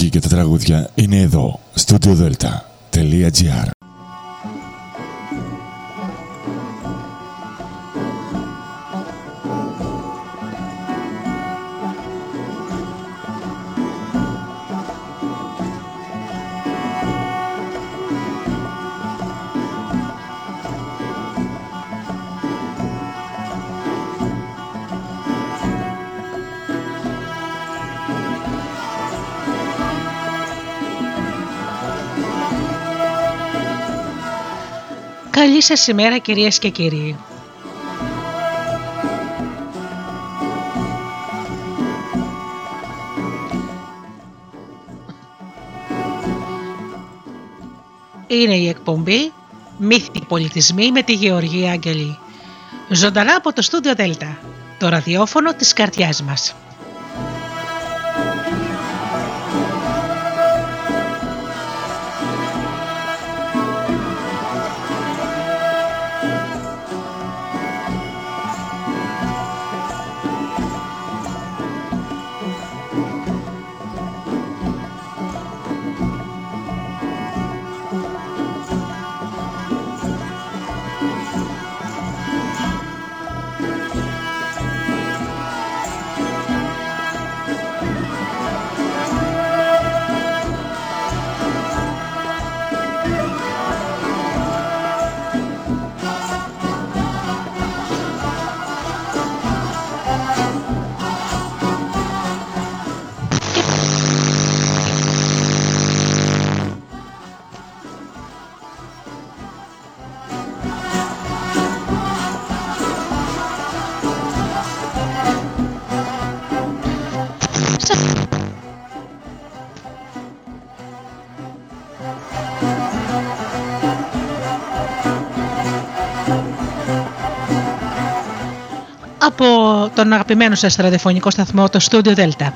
μουσική και τα τραγούδια είναι εδώ, studiodelta.gr Καλή σας ημέρα κυρίες και κύριοι. Είναι η εκπομπή Μύθοι πολιτισμοί με τη Γεωργία Αγγελή. Ζωντανά από το στούντιο Δέλτα, το ραδιόφωνο της καρδιάς μας. Τον αγαπημένο σας ραδιοφωνικό σταθμό, το Studio Delta.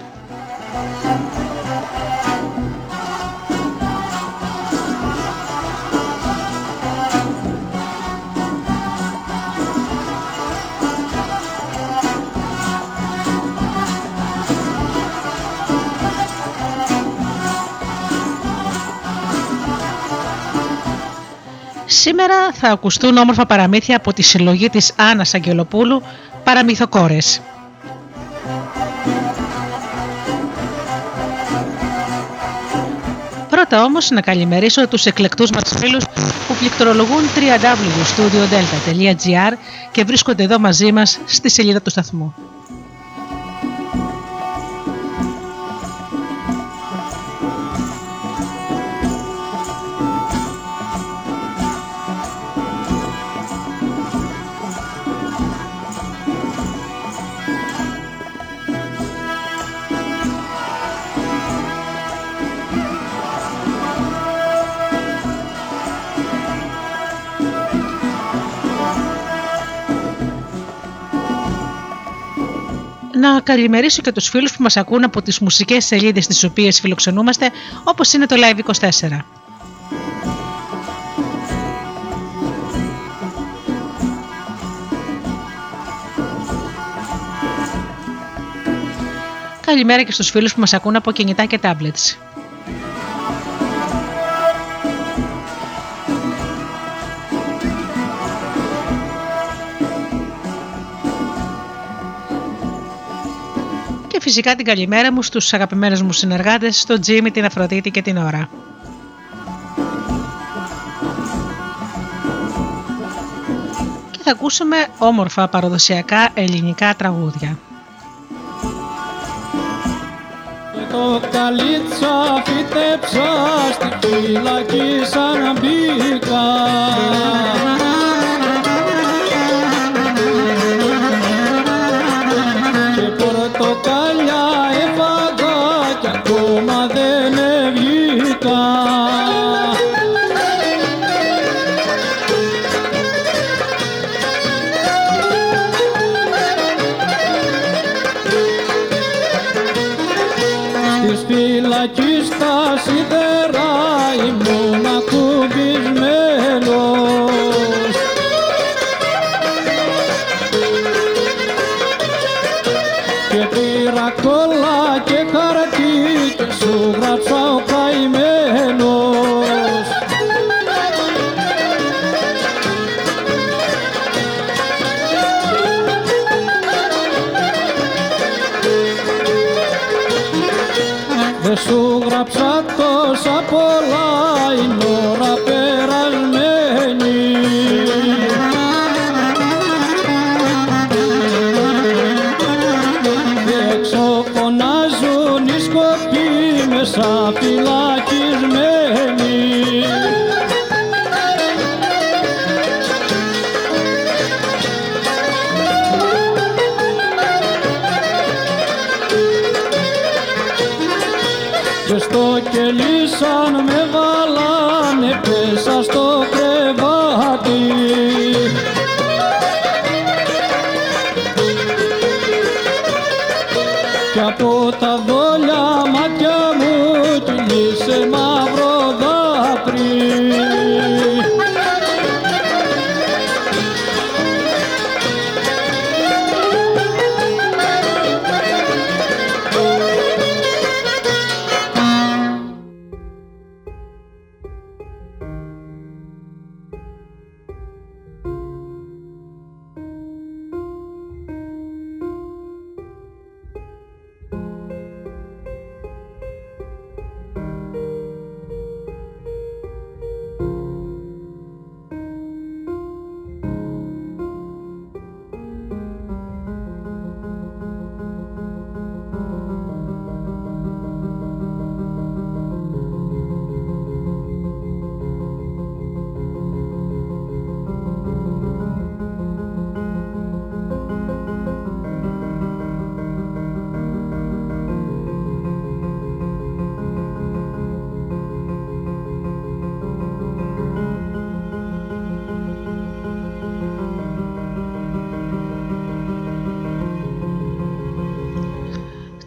Σήμερα θα ακουστούν όμορφα παραμύθια από τη συλλογή της Άννας Αγγελοπούλου παραμυθοκόρες. Πρώτα όμως να καλημερίσω τους εκλεκτούς μας φίλους που πληκτρολογούν www.studiodelta.gr και βρίσκονται εδώ μαζί μας στη σελίδα του σταθμού. Καλημερίσω και τους φίλους που μας ακούν από τις μουσικές σελίδες τις οποίες φιλοξενούμαστε όπως είναι το Live24. Καλημέρα και στους φίλους που μας ακούν από κινητά και tablets. Φυσικά την καλημέρα μου στους αγαπημένους μου συνεργάτες, στον Τζίμι, την Αφροδίτη και την Ωρα. Και θα ακούσουμε όμορφα παραδοσιακά ελληνικά τραγούδια. Το καλίτσα φύτεψα στη φυλακή σαν μπήκα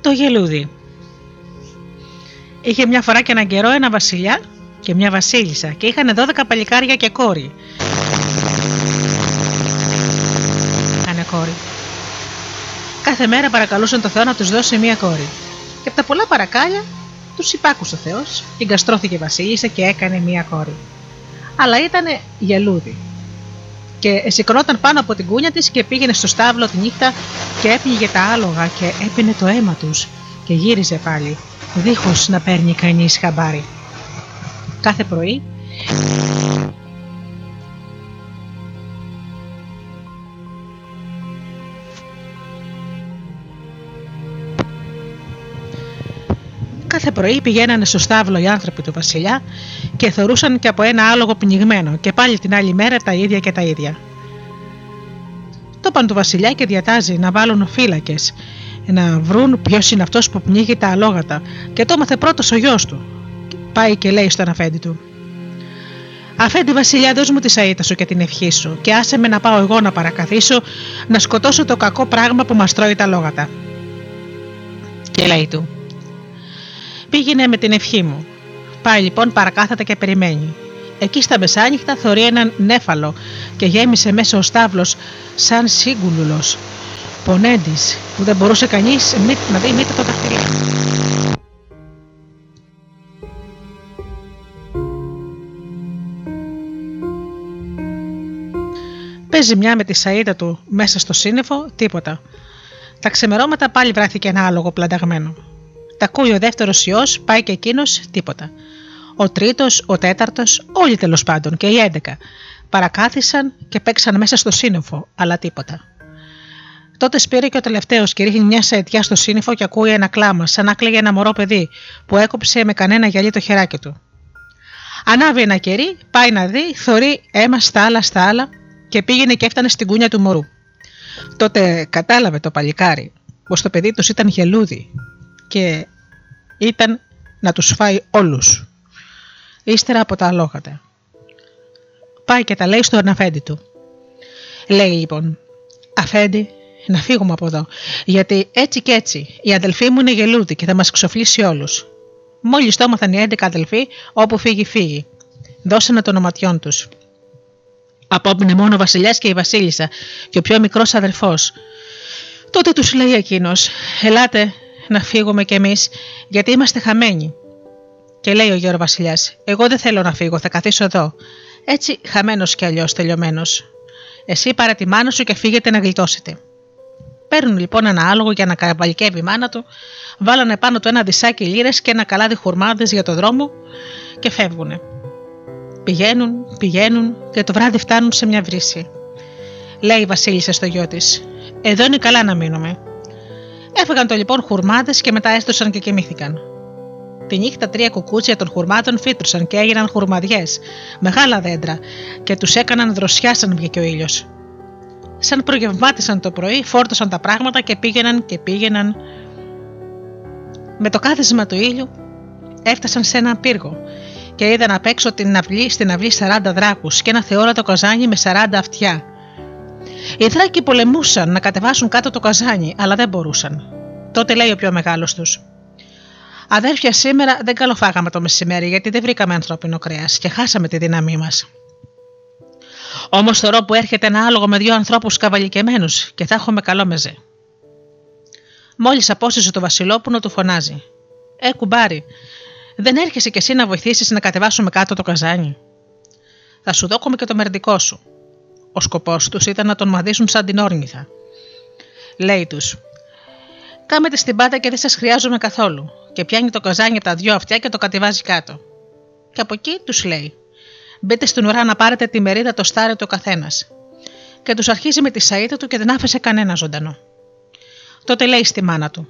Το γελούδι. Είχε μια φορά και έναν καιρό ένα βασιλιά και μια βασίλισσα και είχαν 12 παλικάρια και κόρη. Κάνε κόρη. Κάθε μέρα παρακαλούσαν το Θεό να τους δώσει μια κόρη. Και από τα πολλά παρακάλια τους υπάκουσε ο Θεός και εγκαστρώθηκε η βασίλισσα και έκανε μια κόρη. Αλλά ήταν γελούδι. Και σηκωνόταν πάνω από την κούνια της και πήγαινε στο στάβλο τη νύχτα και έπνιγε τα άλογα και έπινε το αίμα τους και γύριζε πάλι, δίχως να παίρνει κανείς χαμπάρι. Κάθε πρωί πρωί πηγαίνανε στο στάβλο οι άνθρωποι του Βασιλιά και θεωρούσαν και από ένα άλογο πνιγμένο και πάλι την άλλη μέρα τα ίδια και τα ίδια. Το παν του Βασιλιά και διατάζει να βάλουν φύλακες να βρουν ποιος είναι αυτός που πνίγει τα αλόγατα και το έμαθε πρώτος ο γιος του. Πάει και λέει στον αφέντη του: Αφέντη Βασιλιά, δώσ' μου τη σαΐτα σου και την ευχή σου, και άσε με να πάω εγώ να παρακαθίσω να σκοτώσω το κακό πράγμα που μας τρώει τα λόγατα. Και λέει του: Πήγαινε με την ευχή μου. Πάει λοιπόν παρακάθατα και περιμένει. Εκεί στα μεσάνυχτα θωρεί έναν νέφαλο και γέμισε μέσα ο στάβλος σαν σύγκουλουλος, πονέντης, που δεν μπορούσε κανείς να δει μήτε το δαχτυλί. Παίζει μια με τη σαΐτα του μέσα στο σύννεφο, τίποτα. Τα ξεμερώματα πάλι βρέθηκε ένα άλογο πλανταγμένο. Τα ακούει ο δεύτερος ιός, πάει και εκείνος, τίποτα. Ο τρίτος, ο τέταρτος, όλοι τέλος πάντων και οι έντεκα. Παρακάθισαν και παίξαν μέσα στο σύννεφο, αλλά τίποτα. Τότε σπήρε και ο τελευταίος και ρίχνει μια σαιτιά στο σύννεφο και ακούει ένα κλάμα, σαν να κλαίγει ένα μωρό παιδί που έκοψε με κανένα γυαλί το χεράκι του. Ανάβει ένα κερί, πάει να δει, θωρεί αίμα στα άλλα στα άλλα και πήγαινε και έφτανε στην κούνια του μωρού. Τότε κατάλαβε το παλικάρι πως το παιδί τους ήταν γελούδι και ήταν να τους φάει όλους. Ύστερα από τα αλόγατα. Πάει και τα λέει στον αφέντη του. Λέει λοιπόν, αφέντη, να φύγουμε από εδώ, γιατί έτσι και έτσι η αδελφή μου είναι γελούδι και θα μας ξοφλήσει όλους. Μόλις το έμαθαν οι 11 αδελφοί, όπου φύγει φύγει. Δώσανε των οματιών τους. Απόμεινε μόνο ο βασιλιάς και η βασίλισσα και ο πιο μικρός αδελφό. Τότε τους λέει εκείνος: Ελάτε να φύγουμε κι εμείς, γιατί είμαστε χαμένοι. Και λέει ο γέρο Βασιλιάς: Εγώ δεν θέλω να φύγω, θα καθίσω εδώ. Έτσι, χαμένος κι αλλιώς τελειωμένος. Εσύ πάρε τη μάνα σου και φύγετε να γλιτώσετε. Παίρνουν λοιπόν ένα άλογο για να καβαλικεύει η μάνα του, βάλανε πάνω του ένα δισάκι λίρες και ένα καλάδι χουρμάδες για το δρόμο και φεύγουν. Πηγαίνουν, πηγαίνουν και το βράδυ φτάνουν σε μια βρύση. Λέει η Βασίλισσα στο γιο της: Εδώ είναι καλά να μείνουμε. Έφεγαν το λοιπόν χουρμάδες και μετά έστωσαν και κοιμήθηκαν. Τη νύχτα τρία κουκούτσια των χουρμάτων φύτρωσαν και έγιναν χουρμαδιές, μεγάλα δέντρα, και τους έκαναν δροσιά σαν βγήκε ο ήλιος. Σαν προγευμάτισαν το πρωί, φόρτωσαν τα πράγματα και πήγαιναν και πήγαιναν. Με το κάθισμα του ήλιου έφτασαν σε ένα πύργο και είδαν απ' έξω την αυλή, στην αυλή 40 δράκους και ένα θεόρατο καζάνι με 40 αυτιά. Οι δράκοι πολεμούσαν να κατεβάσουν κάτω το καζάνι, αλλά δεν μπορούσαν. Τότε λέει ο πιο μεγάλος τους: Αδέρφια, σήμερα δεν καλοφάγαμε το μεσημέρι γιατί δεν βρήκαμε ανθρώπινο κρέας και χάσαμε τη δύναμή μας. Όμως θεωρώ που έρχεται ένα άλογο με δύο ανθρώπους καβαλικεμένους και θα έχουμε καλό μεζέ. Μόλις απόστησε το Βασιλόπουλο, του φωνάζει: Ε, κουμπάρι, δεν έρχεσαι κι εσύ να βοηθήσεις να κατεβάσουμε κάτω το καζάνι. Θα σου δώκουμε και το μερδικό σου. Ο σκοπός τους ήταν να τον μαδίσουν σαν την όρνηθα. Λέει τους: Κάμετε στην πάτα και δεν σας χρειάζομαι καθόλου. Και πιάνει το καζάνι από τα δυο αυτιά και το κατεβάζει κάτω. Και από εκεί τους λέει: Μπείτε στην ουρά να πάρετε τη μερίδα το στάρετο ο καθένας. Και τους αρχίζει με τη σαΐτα του και δεν άφησε κανένα ζωντανό. Τότε λέει στη μάνα του: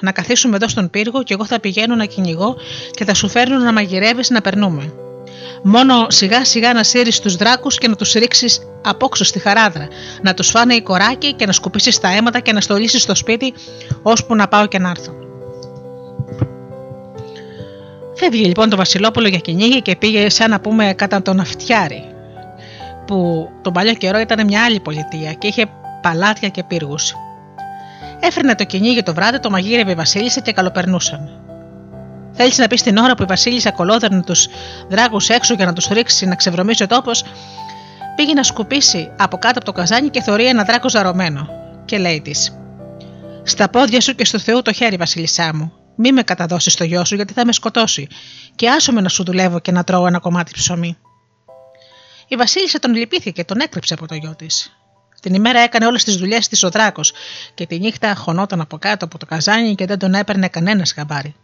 Να καθίσουμε εδώ στον πύργο και εγώ θα πηγαίνω να κυνηγώ και θα σου φέρνω να μαγειρεύεις να περνούμε. Μόνο σιγά σιγά να σύρεις τους δράκους και να τους ρίξεις απόξω στη χαράδρα, να τους φάνε οι κοράκι και να σκουπίσεις τα αίματα και να στολίσεις στο σπίτι, ώσπου να πάω και να έρθω. Φεύγει λοιπόν το Βασιλόπουλο για κυνήγι και πήγε σαν να πούμε κατά τον Αυτιάρη, που τον παλιό καιρό ήταν μια άλλη πολιτεία και είχε παλάτια και πύργους. Έφερνε το κυνήγι το βράδυ, το μαγείρευε η Βασίλισσα και καλοπερνούσαν. Θέλεις να πεις την ώρα που η Βασίλισσα κολόδερνε τους δράγους έξω για να τους ρίξει να ξεβρωμίσει ο τόπος, πήγε να σκουπίσει από κάτω από το καζάνι και θεωρεί ένα δράκος ζαρωμένο. Και λέει της: Στα πόδια σου και στο Θεού το χέρι, Βασίλισσά μου. Μη με καταδώσεις το γιο σου γιατί θα με σκοτώσει, και άσο με να σου δουλεύω και να τρώω ένα κομμάτι ψωμί. Η Βασίλισσα τον λυπήθηκε και τον έκρυψε από το γιο της. Την ημέρα έκανε όλες τις δουλειές της ο δράκος και τη νύχτα χωνόταν από κάτω από το καζάνι και δεν τον έπαιρνε κανένας χαμπάρι.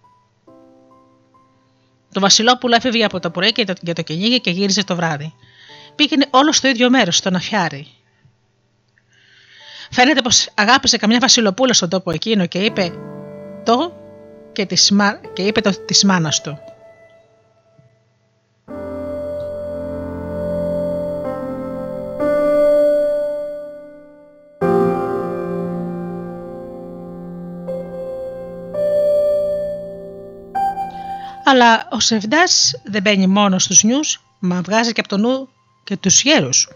Το Βασιλόπουλο έφευγε από το πρωί και το, για το κυνήγι και γύριζε το βράδυ. Πήγαινε όλος στο ίδιο μέρος, στον Αφιάρι. Φαίνεται πως αγάπησε καμιά Βασιλοπούλα στον τόπο εκείνο και είπε το και, της, και είπε το της μάνας του. Αλλά ο Σεβδάς δεν μπαίνει μόνος στους νιούς, μα βγάζει και από το νου και τους γέρους.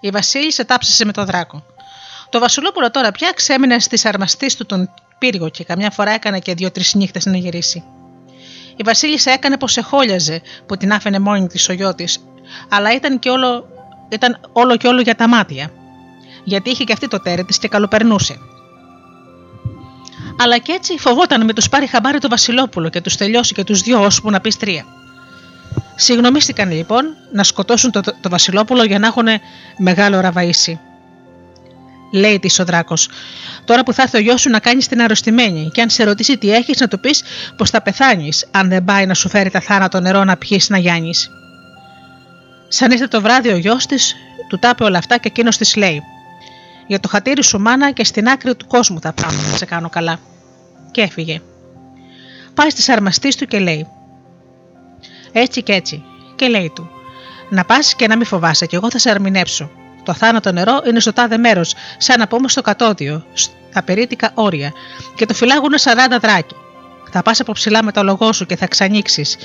Η Βασίλισσα τάψησε με το δράκο. Το Βασιλόπουλο τώρα πια ξέμεινε στις αρμαστής του τον πύργο και καμιά φορά έκανε και δύο-τρεις νύχτες να γυρίσει. Η Βασίλισσα έκανε πως εχόλιαζε που την άφηνε μόνη της ο γιος της, αλλά ήταν, και όλο, ήταν όλο και όλο για τα μάτια. Γιατί είχε και αυτή το τέρι της και καλοπερνούσε. Αλλά και έτσι φοβόταν με τους πάρει χαμπάρι το Βασιλόπουλο και τους τελειώσει και τους δυο ώσπου να πεις τρία. Συγγνωμίστηκαν λοιπόν να σκοτώσουν το, το, το Βασιλόπουλο για να έχουν μεγάλο ραβαΐσι λέει τη ο Δράκο. Τώρα που θα έρθει ο γιος σου να κάνεις την αρρωστημένη, και αν σε ρωτήσει τι έχεις, να του πεις πως θα πεθάνεις, αν δεν πάει να σου φέρει τα θάνατο νερό να πιεις να γιάνεις. Σαν ήρθε το βράδυ ο γιος της, του τάπε όλα αυτά και εκείνος της λέει: Για το χατήρι σου, μάνα, και στην άκρη του κόσμου θα πάω να σε κάνω καλά. Και έφυγε. Πάει στη αρμαστή του και λέει: Έτσι και έτσι. Και λέει του: Να πας και να μην φοβάσαι, και εγώ θα σε αρμηνέψω. Το θάνατο νερό είναι στο τάδε μέρος, σαν να πούμε στο κατόδιο, στα περίτικα όρια, και το φυλάγουν 40 δράκοι. Θα πας από ψηλά με το λογό σου και θα ξανοίξεις.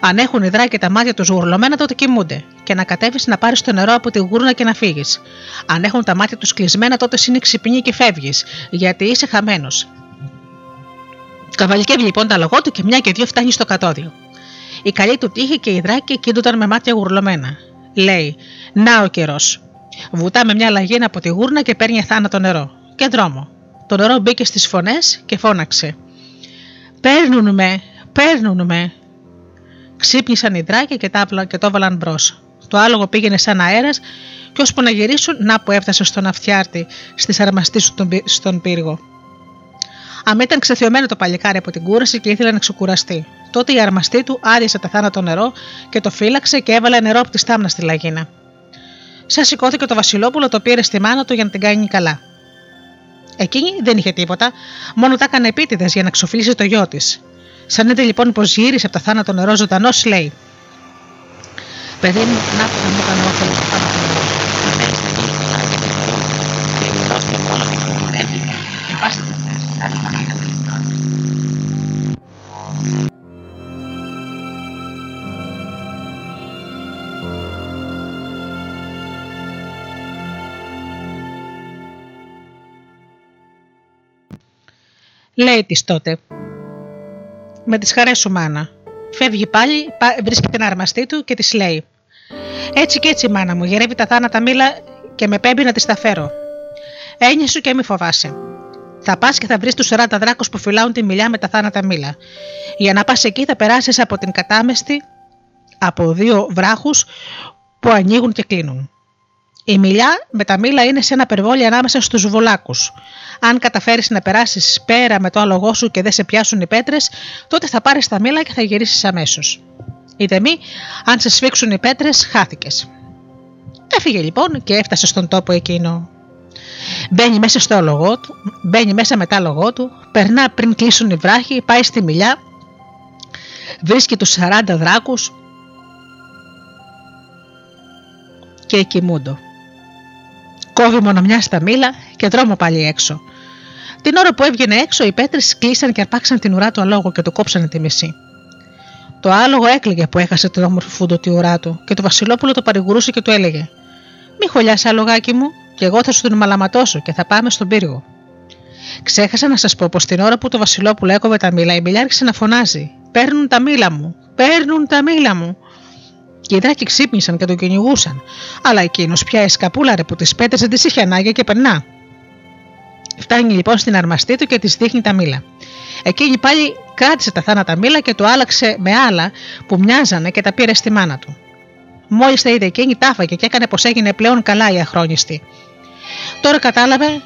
Αν έχουν οι δράκοι τα μάτια τους γουρλωμένα, τότε κοιμούνται. Και να κατέβεις να πάρεις το νερό από τη γούρνα και να φύγεις. Αν έχουν τα μάτια τους κλεισμένα, τότε είναι ξυπνή και φεύγεις, γιατί είσαι χαμένος. Καβαλικεύει λοιπόν τα λογό του και μια και δύο φτάνει στο κατόδιο. Η καλή του τύχη και οι δράκοι κοίτονταν με μάτια γουρλωμένα. Λέει: Να ο καιρός. Βουτά με μια λαγίνα από τη γούρνα και παίρνει θάνατο νερό. Και δρόμο. Το νερό μπήκε στις φωνές και φώναξε. Παίρνουν με, παίρνουν με. Ξύπνησαν οι δράκοι και, τα, και το έβαλαν μπρος. Το άλογο πήγαινε σαν αέρας και ώσπου να γυρίσουν, να που έφτασε στον αυτιάρτη, στη αρμαστή σου στον πύργο. Αν ήταν ξεθιωμένο το παλικάρι από την κούραση και ήθελε να ξεκουραστεί. Τότε η αρμαστή του άρισε τα θάνατο νερό και το φύλαξε και έβαλε νερό από τη στάμνα στη λαγίνα. Σας σηκώθηκε το Βασιλόπουλο, το πήρε στη μάνα του για να την κάνει καλά. Εκείνη δεν είχε τίποτα, μόνο τα έκανε επίτηδες για να ξοφλήσει το γιο της. Σαν είδε λοιπόν πως γύρισε από τα θάνατο νερό ζωντανό, λέει: Παιδί μου, να που θα μου έκανε όφελο Λέει της τότε. Με τις χαρές σου, μάνα. Φεύγει πάλι, βρίσκει την αρμαστή του και της λέει: Έτσι και έτσι, μάνα μου, γυρεύει τα θάνατα μήλα και με πέμπει να της τα φέρω. Έννοια σου και μη φοβάσαι. Θα πας και θα βρεις τους 40 δράκους που φυλάουν τη μιλιά με τα θάνατα μήλα. Για να πας εκεί θα περάσεις από την κατάμεστη από δύο βράχους που ανοίγουν και κλείνουν. Η μιλιά με τα μήλα είναι σε ένα περβόλι ανάμεσα στους βολάκου. Αν καταφέρεις να περάσεις πέρα με το άλογό σου και δεν σε πιάσουν οι πέτρες, τότε θα πάρεις τα μήλα και θα γυρίσεις αμέσως. Είτε μη, αν σε σφίξουν οι πέτρες, χάθηκες. Έφυγε λοιπόν και έφτασε στον τόπο εκείνο. Μπαίνει μέσα στο άλογό του, μπαίνει μέσα με το άλογό του, περνά πριν κλείσουν οι βράχοι, πάει στη μιλιά, βρίσκει τους 40 δράκους και κοιμούντο. Κόβει μόνο μια στα μήλα και δρόμο πάλι έξω. Την ώρα που έβγαινε έξω, οι πέτρες κλείσαν και αρπάξαν την ουρά του αλόγου και του κόψανε τη μισή. Το άλογο έκλαιγε που έχασε την όμορφη φούντο τη ουρά του και το Βασιλόπουλο το παρηγορούσε και του έλεγε: Μη χολιά, αλογάκι μου, και εγώ θα σου την μαλαματώσω και θα πάμε στον πύργο. Ξέχασα να σας πω πως την ώρα που το Βασιλόπουλο έκοβε τα μήλα, η μιλιά άρχισε να φωνάζει: Παίρνουν τα μήλα μου, παίρνουν τα μήλα μου. Και οι δράκοι ξύπνησαν και τον κυνηγούσαν, αλλά εκείνος πια εσκαπούλαρε που τις πέτρες δεν τι είχε ανάγκη και περνά. Φτάνει λοιπόν στην αρμαστή του και της δείχνει τα μήλα. Εκείνη πάλι κράτησε τα θάνατα μήλα και το άλλαξε με άλλα που μοιάζανε και τα πήρε στη μάνα του. Μόλις τα είδε εκείνη, τάφαγε και έκανε πως έγινε πλέον καλά η αχρόνιστη. Τώρα κατάλαβε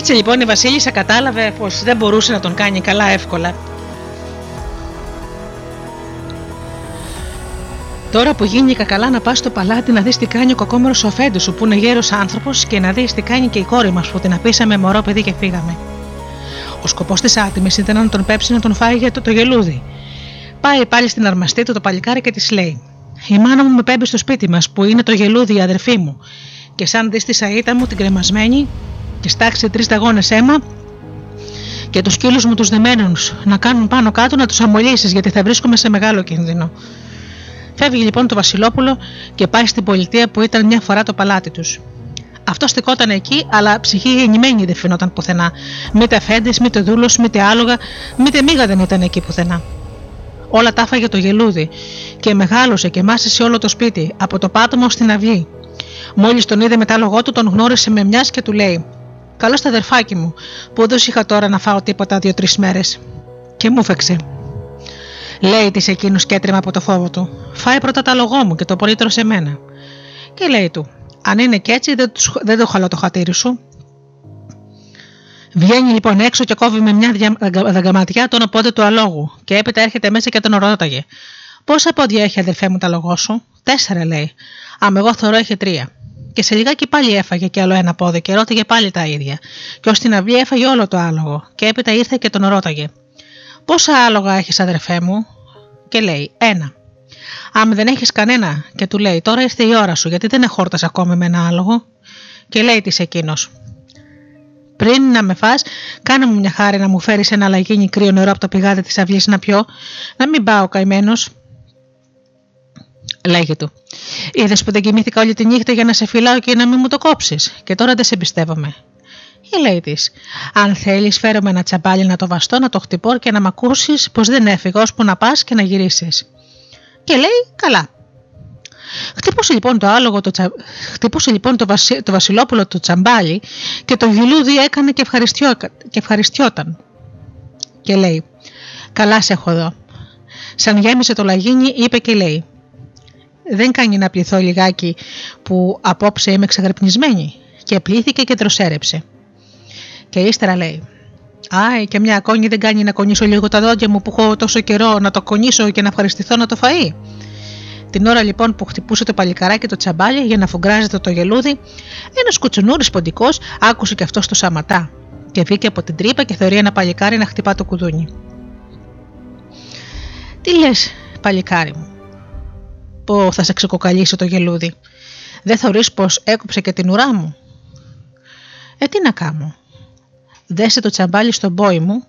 Έτσι λοιπόν η Βασίλισσα κατάλαβε πως δεν μπορούσε να τον κάνει καλά εύκολα. Τώρα που γίνηκα καλά να πας στο παλάτι να δεις τι κάνει ο κακόμερο Σοφέντη σου που είναι γέρος άνθρωπος και να δεις τι κάνει και η κόρη μας που την αφήσαμε μωρό παιδί και φύγαμε. Ο σκοπός της άτιμης ήταν να τον πέψει να τον φάει για το, το γελούδι. Πάει πάλι στην αρμαστή του το παλικάρι και της λέει: Η μάνα μου με πέμπει στο σπίτι μας που είναι το γελούδι η αδερφή μου. Και σαν δεις τη σαΐτα μου την κρεμασμένη και στάξει τρεις δαγόνε αίμα και τους σκύλους μου τους δεμένους να κάνουν πάνω κάτω να τους αμολύσεις γιατί θα βρίσκομαι σε μεγάλο κίνδυνο. Φεύγει λοιπόν το Βασιλόπουλο και πάει στην πολιτεία που ήταν μια φορά το παλάτι τους. Αυτό στεκόταν εκεί, αλλά ψυχή γεννημένη δεν φαινόταν πουθενά. Μήτε αφέντη, μήτε δούλος, μήτε άλογα, μήτε μίγα δεν ήταν εκεί πουθενά. Όλα τα έφαγε το γελούδι και μεγάλωσε και μάσησε όλο το σπίτι, από το πάτωμα ως την αυγή. Μόλις τον είδε με τα άλογό του, τον γνώρισε με μιας και του λέει: Καλό στα αδερφάκι μου, που δεν είχα τώρα να φάω τίποτα δύο-τρεις μέρες. Και μου φέξε. Λέει της εκείνου κέτριμα από το φόβο του: Φάει πρώτα τα λογό μου και το πολύτρο σε μένα. Και λέει του: Αν είναι και έτσι, δεν, δεν το χαλώ το χατήρι σου. Βγαίνει λοιπόν έξω και κόβει με μια δαγκαματιά τον πόδι του αλόγου, και έπειτα έρχεται μέσα και τον ρώταγε. Πόσα πόδια έχει αδερφέ μου τα λογό σου, Τέσσερα λέει. Αμ, εγώ θεωρώ έχει τρία. Και σε λιγάκι πάλι έφαγε και άλλο ένα πόδι και ρώταγε πάλι τα ίδια. Και ως την αυλή έφαγε όλο το άλογο, και έπειτα ήρθε και τον ρώταγε. Πόσα άλογα έχεις, αδερφέ μου, και λέει: Ένα. Αν δεν έχεις κανένα, και του λέει: Τώρα ήρθε η ώρα σου, γιατί δεν εχόρτα ακόμη με ένα άλογο; Και λέει της εκείνος: Πριν να με φά, κάνε μου μια χάρη να μου φέρεις ένα λαγίνι κρύο νερό από το πηγάδι της αυλή να πιω, να μην πάω καημένος. Λέγε του. Είδες που δεν κοιμήθηκα όλη τη νύχτα για να σε φυλάω και να μην μου το κόψεις, και τώρα δεν σε εμπιστεύομαι. Η λέει της: Αν θέλεις, φέρω με ένα τσαμπάλι να το βαστώ, να το χτυπώ και να μ' ακούσεις πως δεν έφυγα ώσπου να πας και να γυρίσεις. Και λέει: Καλά. Χτύπωσε λοιπόν το άλογο, το τσα... χτύπωσε λοιπόν το, βασι... το βασιλόπουλο το τσαμπάλι και το γυλούδι έκανε και, ευχαριστιό... και ευχαριστιόταν. Και λέει: Καλά σε έχω εδώ. Σαν γέμισε το λαγίνι, είπε και λέει: Δεν κάνει να πληθώ λιγάκι που απόψε είμαι ξεγρυπνισμένη. Και πλήθηκε και τροσέρεψε. Και ύστερα λέει: Άι, και μια κόνη δεν κάνει να κονίσω λίγο τα δόντια μου που έχω τόσο καιρό να το κονίσω και να ευχαριστηθώ να το φαΐ. Την ώρα λοιπόν που χτυπούσε το παλικαράκι το τσαμπάλι για να φουγκράζεται το γελούδι, ένας κουτσουνούρης ποντικός άκουσε και αυτό το σαματά και βγήκε από την τρύπα και θεωρεί ένα παλικάρι να χτυπά το κουδούνι. Τι λες, παλικάρι μου, Πώ θα σε ξεκοκαλίσει το γελούδι, Δεν θεωρεί πως έκοψε και την ουρά μου. Ε, τι να κάνω, Δέσε το τσαμπάλι στον πόη μου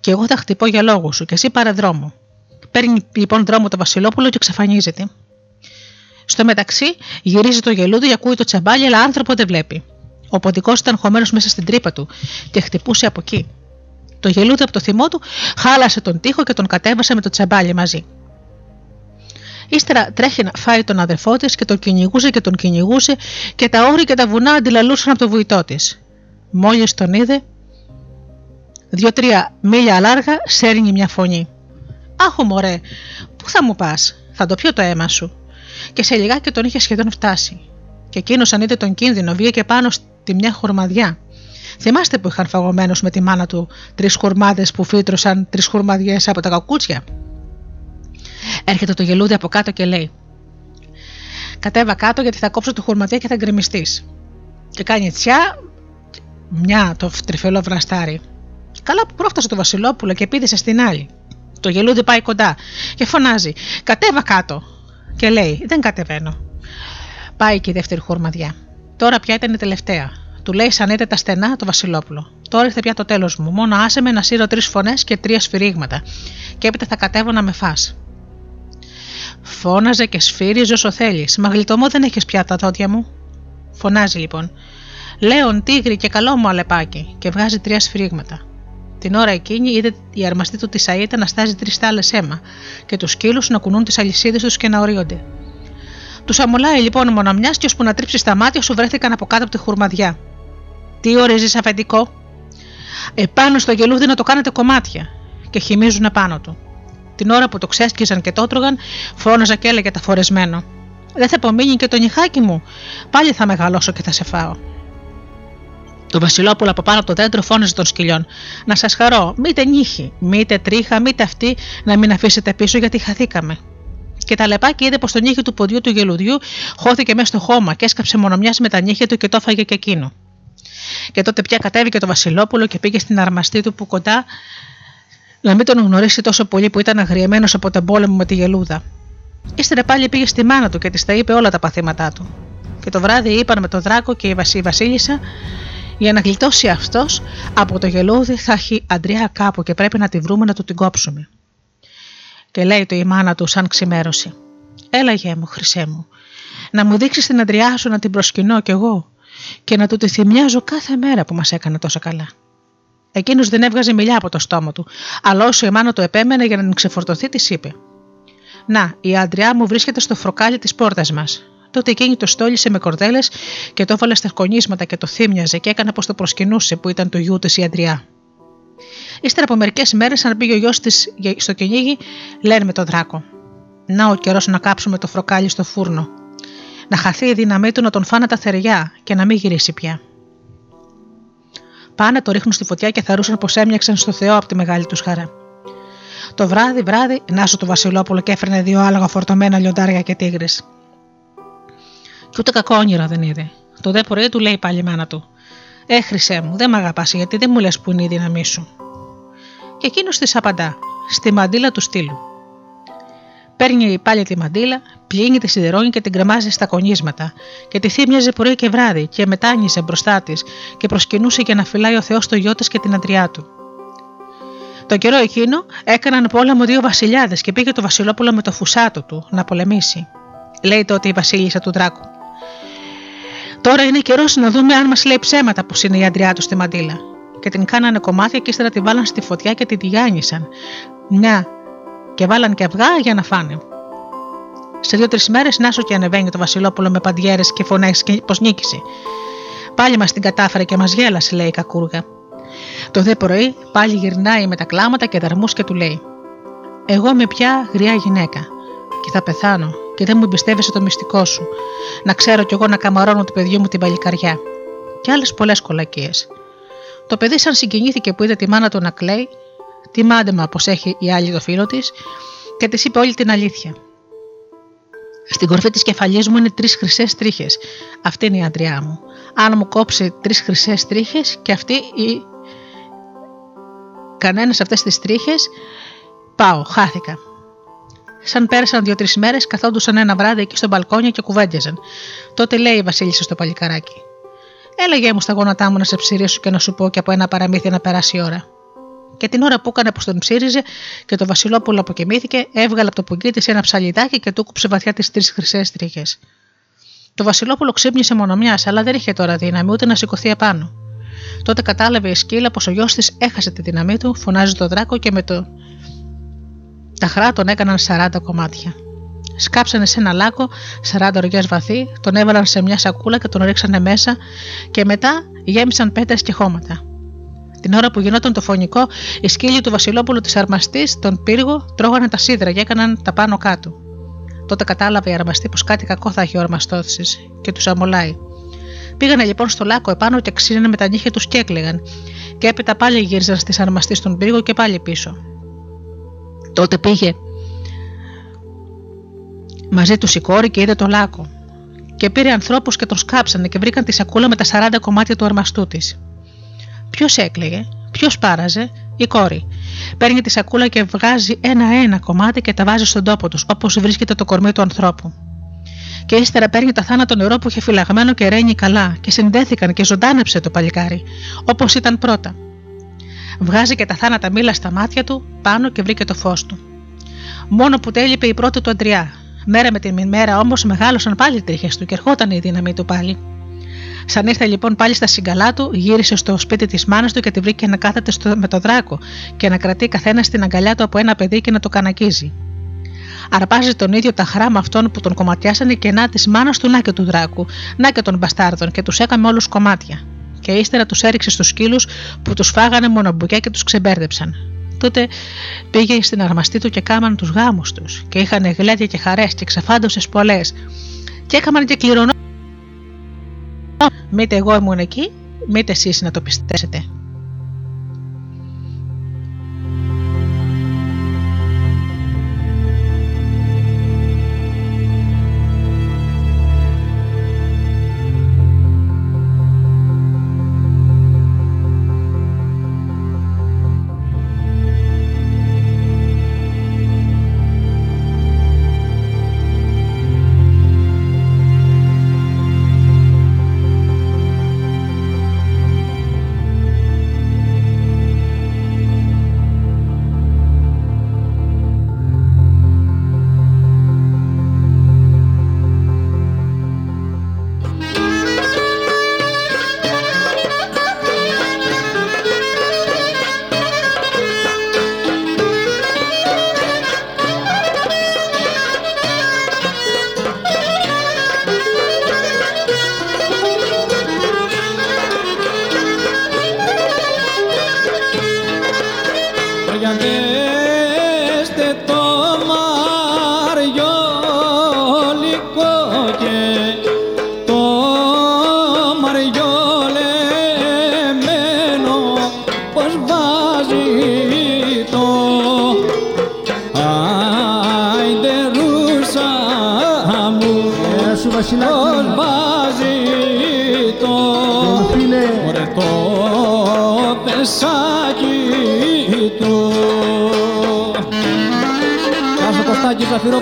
και εγώ θα χτυπώ για λόγο σου και εσύ πάρε δρόμο. Παίρνει λοιπόν δρόμο το Βασιλόπουλο και εξαφανίζεται. Στο μεταξύ γυρίζει το γελούδι και ακούει το τσαμπάλι, αλλά άνθρωπο δεν βλέπει. Ο ποντικός ήταν χωμένος μέσα στην τρύπα του και χτυπούσε από εκεί. Το γελούδι από το θυμό του χάλασε τον τοίχο και τον κατέβασε με το τσαμπάλι μαζί. Ύστερα τρέχει να φάει τον αδερφό της και τον κυνηγούσε και τον κυνηγούσε και τα όρη και τα βουνά αντιλαλούσαν από το βουητό της. Μόλις τον είδε, Δύο-τρία μίλια αλάργα σέρνει μια φωνή. Άχω μωρέ, πού θα μου πας, θα το πιω το αίμα σου. Και σε λιγάκι τον είχε σχεδόν φτάσει. Και εκείνος αν είδε τον κίνδυνο βγήκε πάνω στη μια χορμαδιά. Θυμάστε που είχαν φαγωμένος με τη μάνα του τρεις χουρμάδες που φύτρωσαν τρεις χουρμαδιές από τα κακούτσια; Έρχεται το γελούδι από κάτω και λέει: Κατέβα κάτω γιατί θα κόψω το χουρμαδιά και θα γκρεμιστείς. Και κάνει τσιά μια το τρυφελό βραστάρι. Καλά που πρόφτασε το Βασιλόπουλο και πήδησε στην άλλη. Το γελούδι πάει κοντά και φωνάζει: Κατέβα κάτω. Και λέει: Δεν κατεβαίνω. Πάει και η δεύτερη χορμαδιά. Τώρα πια ήταν η τελευταία. Του λέει σαν τα στενά το Βασιλόπουλο. Τώρα ήρθε πια το τέλος μου. Μόνο άσε με να σύρω τρεις φωνές και τρία σφυρίγματα. Και έπειτα θα κατέβω να με φά. Φώναζε και σφύριζε όσο θέλεις. Μα γλιτωμό δεν έχεις πια τα δόντια μου. Φωνάζει λοιπόν. Λέον, τίγρη και καλό μου αλεπάκι. Και βγάζει τρία σφυρίγματα. Την ώρα εκείνη είδε η αρμαστή του τη Σαΐτα να στάζει τρεις τάλε αίμα και τους σκύλους να κουνούν τις αλυσίδες τους και να ορίονται. Τους αμολάει λοιπόν μοναμιά και ώσπου να τρίψεις τα μάτια σου βρέθηκαν από κάτω από τη χουρμαδιά. Τι ορίζεις αφεντικό; Επάνω στο γελούδι να το κάνετε κομμάτια και χυμίζουν επάνω του. Την ώρα που το ξέσκιζαν και το έτρωγαν, φώναζα και έλεγε τα φορεσμένο. Δεν θα απομείνει και το νυχάκι μου. Πάλι θα μεγαλώσω και θα σε φάω. Το Βασιλόπουλο από πάνω από το δέντρο φώναζε των σκυλιών. Να σας χαρώ, μήτε νύχη, μήτε τρίχα, μήτε αυτή, να μην αφήσετε πίσω γιατί χαθήκαμε. Και τα λεπάκι είδε πως το νύχι του ποδιού του γελουδιού χώθηκε μέσα στο χώμα και έσκαψε μονομιάς με τα νύχια του και το έφαγε και εκείνο. Και τότε πια κατέβηκε το Βασιλόπουλο και πήγε στην αρμαστή του που κοντά να μην τον γνωρίσει τόσο πολύ που ήταν αγριεμένος από τον πόλεμο με τη γελούδα. Ύστερα πάλι πήγε στη μάνα του και της τα είπε όλα τα παθήματά του. Και το βράδυ είπαν με τον Δράκο και η Βασίλισσα για να γλιτώσει αυτός από το γελούδι θα έχει αντριά κάπου και πρέπει να τη βρούμε να του την κόψουμε. Και λέει το η μάνα του σαν ξημέρωση. Έλα γέ μου, χρυσέ μου, να μου δείξεις την αντριά σου να την προσκυνώ κι εγώ και να του τη θυμιάζω κάθε μέρα που μας έκανε τόσο καλά. Εκείνος δεν έβγαζε μιλιά από το στόμα του, αλλά όσο η μάνα του επέμενε για να την ξεφορτωθεί, της είπε: Να, η άντριά μου βρίσκεται στο φροκάλι της πόρτας μας. Τότε εκείνη το στόλισε με κορδέλες και το έβαλε στα κονίσματα και το θύμιαζε και έκανε πω το προσκυνούσε που ήταν το γιού της η Αντριά. Ύστερα από μερικές μέρες, αν πήγε ο γιος της στο κυνήγι, λένε με τον δράκο: Να ο καιρός να κάψουμε το φροκάλι στο φούρνο. Να χαθεί η δύναμή του να τον φάνε τα θεριά και να μην γυρίσει πια. Πάνε, το ρίχνουν στη φωτιά και θαρούσαν πως έμοιαξαν στο Θεό από τη μεγάλη τους χαρά. Το βράδυ, βράδυ, νάσο το Βασιλόπουλο και έφερνε δύο άλογα φορτωμένα λιοντάρια και τίγρες. Και ούτε κακό όνειρο δεν είδε. Το δε πρωί του λέει πάλι η μάνα του: Ε, χρυσέ μου, δεν με αγαπάς γιατί δεν μου λες που είναι η δύναμή σου. Και εκείνος της απαντά: Στη μαντίλα του στήλου. Παίρνει πάλι τη μαντίλα, πλύνει τη σιδερώνει και την κρεμάζει στα κονίσματα, και τη θύμιαζε πρωί και βράδυ, και μετάνιζε μπροστά της, και προσκυνούσε για να φυλάει ο Θεός το γιο της και την αντριά του. Το καιρό εκείνο έκαναν πόλεμο δύο βασιλιάδες και πήγε το Βασιλόπουλο με το φουσάτο του να πολεμήσει. Λέει τότε η Βασίλισσα του Δράκου. Τώρα είναι καιρός να δούμε αν μας λέει ψέματα που είναι η αντριά του στη μαντίλα. Και την κάνανε κομμάτια και ύστερα τη βάλαν στη φωτιά και την τηγάνισαν. Μια και βάλαν και αυγά για να φάνε. Σε δύο-τρεις μέρες Νάσο και ανεβαίνει το Βασιλόπουλο με παντιέρες και φωνές και πως νίκησε. Πάλι μας την κατάφερε και μας γέλασε, λέει η κακούργα. Το δε πρωί πάλι γυρνάει με τα κλάματα και δαρμούς και του λέει: Εγώ είμαι πια γριά γυναίκα και θα πεθάνω και δεν μου εμπιστεύεσαι το μυστικό σου. Να ξέρω κι εγώ να καμαρώνω του παιδιού μου την παλικαριά. Και άλλες πολλές κολακίες. Το παιδί, σαν συγκινήθηκε που είδε τη μάνα του να κλαίει, τι μάντεμα πω έχει η άλλη το φίλο της και της είπε όλη την αλήθεια. Στην κορφή της κεφαλή μου είναι τρεις χρυσές τρίχες. Αυτή είναι η αντριά μου. Αν μου κόψει τρεις χρυσές τρίχες και αυτή η. Κανένας αυτές τις τρίχες, πάω, χάθηκα. Σαν πέρασαν δύο-τρεις μέρες, καθόντουσαν ένα βράδυ εκεί στο μπαλκόνι και κουβέντιαζαν. Τότε λέει η Βασίλισσα στο παλικαράκι: Έλεγε μου στα γόνατά μου να σε ψηρίσω και να σου πω και από ένα παραμύθι να περάσει η ώρα. Και την ώρα που έκανε πως τον ψήριζε και το Βασιλόπουλο αποκοιμήθηκε, έβγαλε από το πουγγί τη ένα ψαλιδάκι και του κούψε βαθιά τις τρεις χρυσές τρίχε. Το Βασιλόπουλο ξύπνησε μόνο μια, αλλά δεν είχε τώρα δύναμη ούτε να σηκωθεί επάνω. Τότε κατάλαβε η σκύλα πως ο γιος της έχασε τη δύναμή του, φωνάζει το δράκο και με το. Τα χρά τον έκαναν 40 κομμάτια. Σκάψανε σε ένα λάκκο 40 οργιέ βαθύ, τον έβαλαν σε μια σακούλα και τον ρίξανε μέσα και μετά γέμισαν πέτρες και χώματα. Την ώρα που γινόταν το φωνικό, οι σκύλοι του Βασιλόπουλου της Αρμαστής, τον πύργο, τρώγανε τα σίδρα και έκαναν τα πάνω κάτω. Τότε κατάλαβε η Αρμαστή πως κάτι κακό θα έχει ο Αρμαστόθη και τους αμολάει. Πήγανε λοιπόν στο λάκκο επάνω και ξύνανε με τα νύχια τους και έκλαιγαν, και έπειτα πάλι γύριζαν στις Αρμαστής στον πύργο και πάλι πίσω. Τότε πήγε μαζί τους η κόρη και είδε το λάκκο. Και πήρε ανθρώπους και τον σκάψανε και βρήκαν τη σακούλα με τα 40 κομμάτια του αρμαστού της. Ποιος έκλαιγε, ποιος πάραζε, η κόρη. Παίρνει τη σακούλα και βγάζει ένα-ένα κομμάτι και τα βάζει στον τόπο τους, όπως βρίσκεται το κορμί του ανθρώπου. Και ύστερα παίρνει το θάνατο νερό που είχε φυλαγμένο και ρένει καλά, και συνδέθηκαν και ζωντάνεψε το παλικάρι, όπως ήταν πρώτα. Βγάζει και τα θάνατα μήλα στα μάτια του πάνω και βρήκε το φως του. Μόνο που τέλειπε η πρώτη του αντριά. Μέρα με την μέρα όμως μεγάλωσαν πάλι οι τρίχες του και ερχόταν η δύναμη του πάλι. Σαν ήρθε λοιπόν πάλι στα συγκαλά του, γύρισε στο σπίτι της μάνας του και τη βρήκε να κάθεται στο, με το δράκο και να κρατεί καθένας στην αγκαλιά του από ένα παιδί και να το κανακίζει. Αρπάζει τον ίδιο τα χράμα αυτών που τον κομματιάσανε και να της μάνας του να και του δράκου, να και των μπαστάρδων και τους έκαμε όλους κομμάτια. Και ύστερα τους έριξε στους σκύλους που τους φάγανε μονομπουκιά και τους ξεμπέρδεψαν. Τότε πήγε στην αρμαστή του και κάμαν τους γάμους τους και είχαν γλέδια και χαρές και ξεφάντωσες πολλές. Και έκαναν και κληρονό Μήτε εγώ ήμουν εκεί, μήτε εσείς να το πιστέψετε. olha meu Firo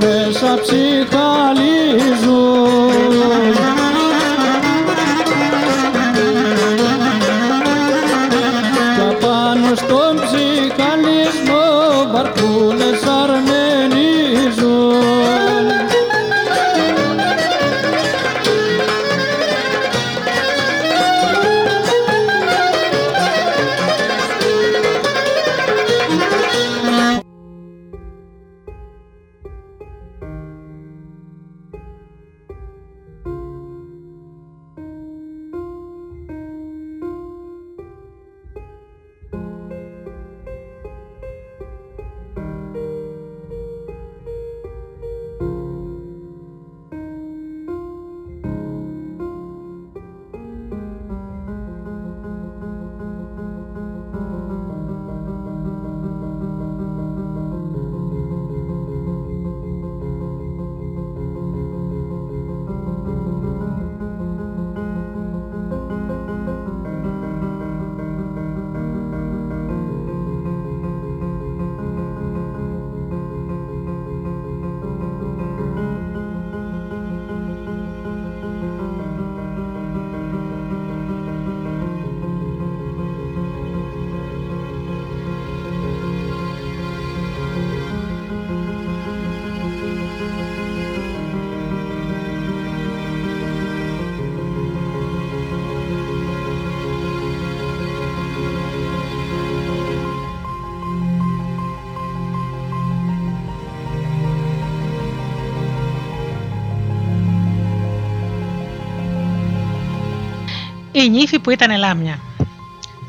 μέσα ψυχαλίζουν Η νύφη που ήταν λάμια.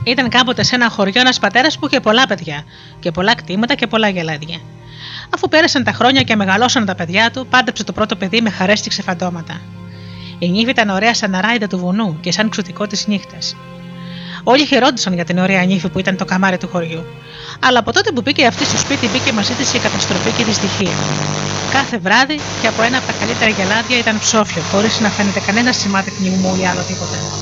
Ήταν κάποτε σε ένα χωριό ένας πατέρας που είχε πολλά παιδιά και πολλά κτήματα και πολλά γελάδια. Αφού πέρασαν τα χρόνια και μεγαλώσαν τα παιδιά του, πάντεψε το πρώτο παιδί με χαρές και ξεφαντώματα. Η νύφη ήταν ωραία σαν αράιδα του βουνού και σαν ξωτικό της νύχτας. Όλοι χαιρόντουσαν για την ωραία νύφη που ήταν το καμάρι του χωριού. Αλλά από τότε που μπήκε αυτή στο σπίτι, μπήκε μαζί της η καταστροφή και η δυστυχία. Κάθε βράδυ και από ένα από τα καλύτερα γελάδια ήταν ψόφιο, χωρίς να φαίνεται κανένα σημάδι πνιγμού ή άλλο τίποτα.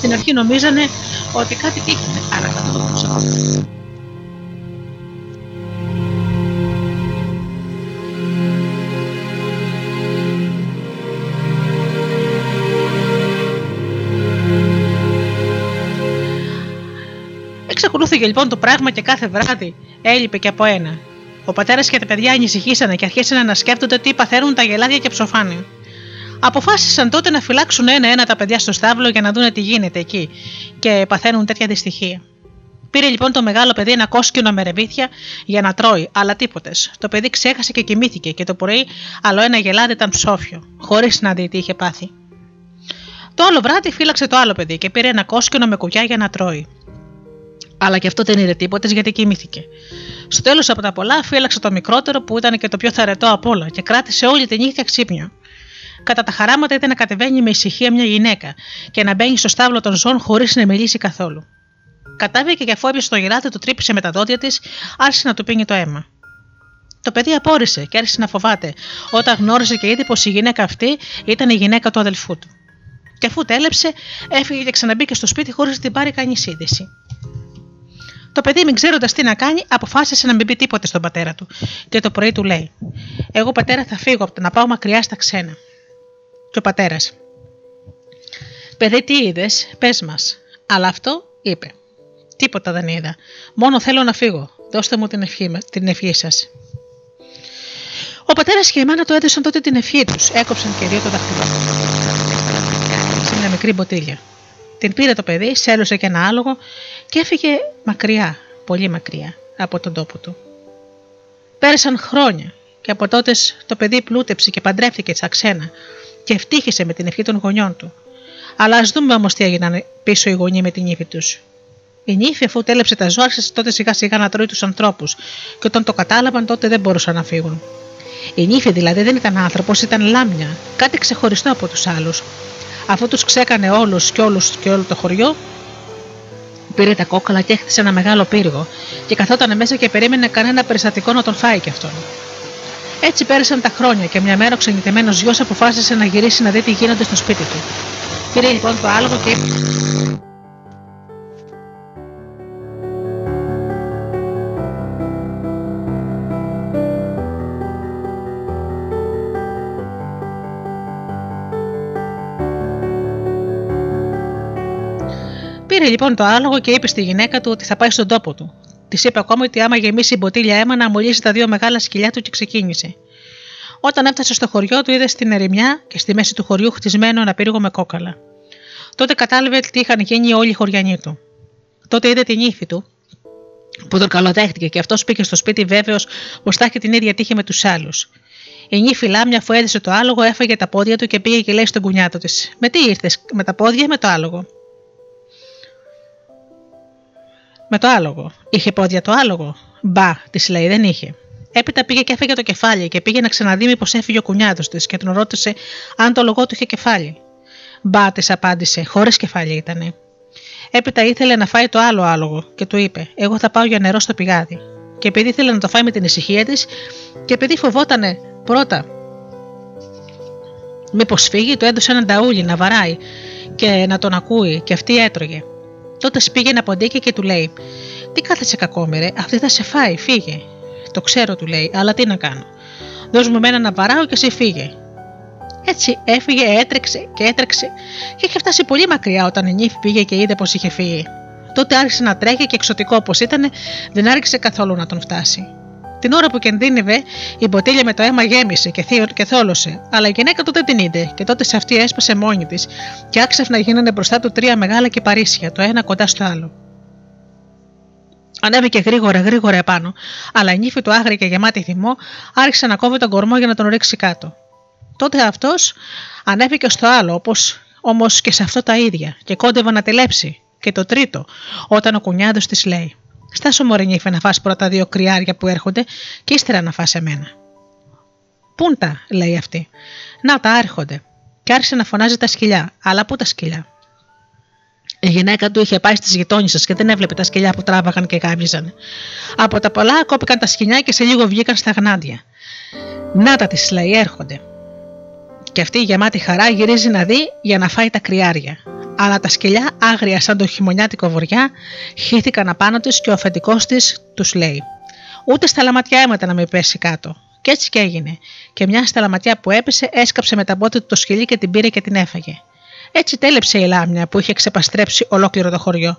Στην αρχή νομίζανε ότι κάτι τύχαινε, αλλά δεν το γνωρίζαν. Εξακολούθηκε λοιπόν το πράγμα και κάθε βράδυ έλειπε και από ένα. Ο πατέρας και τα παιδιά ανησυχήσανε και αρχίσανε να σκέφτονται τι παθαίνουν τα γελάδια και ψοφάνι. Αποφάσισαν τότε να φυλάξουν ένα-ένα τα παιδιά στο στάβλο για να δουν τι γίνεται εκεί και παθαίνουν τέτοια δυστυχία. Πήρε λοιπόν το μεγάλο παιδί ένα κόσκινο με ρεβίθια για να τρώει, αλλά τίποτες. Το παιδί ξέχασε και κοιμήθηκε και το πρωί άλλο ένα γελάδι ήταν ψόφιο, χωρίς να δει τι είχε πάθει. Το άλλο βράδυ φύλαξε το άλλο παιδί και πήρε ένα κόσκινο με κουγιά για να τρώει. Αλλά και αυτό δεν είδε τίποτες γιατί κοιμήθηκε. Στο τέλος από τα πολλά, φύλαξε το μικρότερο που ήταν και το πιο θαρετό απ' όλα και κράτησε όλη τη νύχτα ξύπνιο. Κατά τα χαράματα ήταν να κατεβαίνει με ησυχία μια γυναίκα και να μπαίνει στο στάβλο των ζώων χωρίς να μιλήσει καθόλου. Κατάβηκε και αφού έπιασε το γελάτι, το τρύπησε με τα δόντια της, άρχισε να του πίνει το αίμα. Το παιδί απόρρισε και άρχισε να φοβάται, όταν γνώρισε και είδε πως η γυναίκα αυτή ήταν η γυναίκα του αδελφού του. Και αφού τέλεψε, έφυγε και ξαναμπήκε στο σπίτι χωρίς να την πάρει κανείς είδηση. Το παιδί, μην ξέροντας τι να κάνει, αποφάσισε να μην πει τίποτε στον πατέρα του. Και το πρωί του λέει: Εγώ πατέρα θα φύγω από το να πάω μακριά στα ξένα. Και ο πατέρας. Παιδί, τι είδες, πες μας. Αλλά αυτό είπε. Τίποτα δεν είδα. Μόνο θέλω να φύγω. Δώστε μου την ευχή, την ευχή σας. Ο πατέρας και η μάνα του έδωσαν τότε την ευχή τους. Έκοψαν και δύο το δαχτυλό. Σε μια μικρή μποτήλια. Την πήρε το παιδί, σέλωσε και ένα άλογο και έφυγε μακριά, πολύ μακριά από τον τόπο του. Πέρασαν χρόνια και από τότε το παιδί πλούτεψε και παντρεύτηκε στα ξένα και ευτύχησε με την ευχή των γονιών του. Αλλά ας δούμε όμως τι έγιναν πίσω οι γονείς με την ύφη τους. Η νύφη, αφού τέλεψε τα ζώα, άρχισε τότε σιγά σιγά να τρώει τους ανθρώπους, και όταν το κατάλαβαν, τότε δεν μπορούσαν να φύγουν. Η νύφη δηλαδή δεν ήταν άνθρωπος, ήταν λάμια, κάτι ξεχωριστό από τους άλλους. Αφού τους ξέκανε όλους και όλους και όλο το χωριό, πήρε τα κόκαλα και έχτισε ένα μεγάλο πύργο και καθόταν μέσα και περίμενε κανένα περιστατικό να τον φάει κι αυτόν. Έτσι πέρασαν τα χρόνια και μια μέρα ο ξενιτεμένος γιος αποφάσισε να γυρίσει να δει τι γίνονται στο σπίτι του. Πήρε λοιπόν το άλογο και Πήρε λοιπόν το άλογο και είπε στη γυναίκα του ότι θα πάει στον τόπο του. Της είπε ακόμα ότι άμα γεμίσει η μποτήλια αίμα να μολύσει τα δύο μεγάλα σκυλιά του και ξεκίνησε. Όταν έφτασε στο χωριό του, είδε στην ερημιά και στη μέση του χωριού χτισμένο ένα πύργο με κόκαλα. Τότε κατάλαβε τι είχαν γίνει όλοι οι χωριανοί του. Τότε είδε την ύφη του, που τον καλοδέχτηκε και αυτός πήγε στο σπίτι βέβαιος πω θα έχει την ίδια τύχη με τους άλλους. Η νύφη Λάμια, αφού έδισε το άλογο, έφαγε τα πόδια του και πήγε και λέει στον κουνιάτο της: Με τι ήρθες, με τα πόδια ή με το άλογο; Με το άλογο. Είχε πόδια το άλογο. Μπα, της λέει, δεν είχε. Έπειτα πήγε και έφεγε το κεφάλι και πήγε να ξαναδεί μήπως έφυγε ο κουνιάτο της και τον ρώτησε αν το λογό του είχε κεφάλι. Μπα, της απάντησε, χωρίς κεφάλι ήτανε. Έπειτα ήθελε να φάει το άλλο άλογο και του είπε: Εγώ θα πάω για νερό στο πηγάδι. Και επειδή ήθελε να το φάει με την ησυχία της και επειδή φοβότανε πρώτα μήπως φύγει, του έδωσε έναν ταούλι να βαράει και να τον ακούει και αυτή έτρωγε. Τότε πήγε ένα ποντίκι και του λέει: Τι κάθεσαι κακόμερε, αυτή θα σε φάει, φύγε. Το ξέρω, του λέει, αλλά τι να κάνω. Δώσ' μου εμένα να παράω και εσύ φύγε. Έτσι έφυγε, έτρεξε και έτρεξε και είχε φτάσει πολύ μακριά όταν η νύφη πήγε και είδε πως είχε φύγει. Τότε άρχισε να τρέχει και εξωτικό όπως ήταν, δεν άρχισε καθόλου να τον φτάσει. Την ώρα που κινδύνευε, η μποτήλια με το αίμα γέμισε και, και θόλωσε, αλλά η γυναίκα του δεν την είδε και τότε σε αυτή έσπασε μόνη της και άξαφνα γίνανε μπροστά του τρία μεγάλα κυπαρίσια, το ένα κοντά στο άλλο. Ανέβηκε γρήγορα γρήγορα επάνω, αλλά η νύφη του άγρια και γεμάτη θυμό άρχισε να κόβει τον κορμό για να τον ρίξει κάτω. Τότε αυτός ανέβηκε στο άλλο, όπω όμως και σε αυτό τα ίδια, και κόντευε να τελέψει. Και το τρίτο, όταν ο κουνιάδος της λέει: Στάσου μωρέ νύφε να φας πρώτα δύο κρυάρια που έρχονται και ύστερα να φας εμένα. Πούν τα, λέει αυτή. Να τα έρχονται. Και άρχισε να φωνάζει τα σκυλιά. Αλλά πού τα σκυλιά; Η γυναίκα του είχε πάει στις γειτόνισε και δεν έβλεπε τα σκυλιά που τράβαγαν και γάβιζαν. Από τα πολλά κόπηκαν τα σκυλιά και σε λίγο βγήκαν στα γνάντια. Να τα της λέει, έρχονται. Και αυτή γεμάτη χαρά γυρίζει να δει για να φάει τα κρυάρια αλλά τα σκυλιά άγρια σαν το χειμωνιάτικο βοριά χύθηκαν απάνω της και ο αφεντικός της τους λέει «Ούτε στα λαματιά έμετα να με πέσει κάτω». Και έτσι και έγινε. Και μια σταλαματιά που έπεσε έσκαψε με τα μπότα του το σκυλί και την πήρε και την έφαγε. Έτσι τέλεψε η λάμια που είχε ξεπαστρέψει ολόκληρο το χωριό.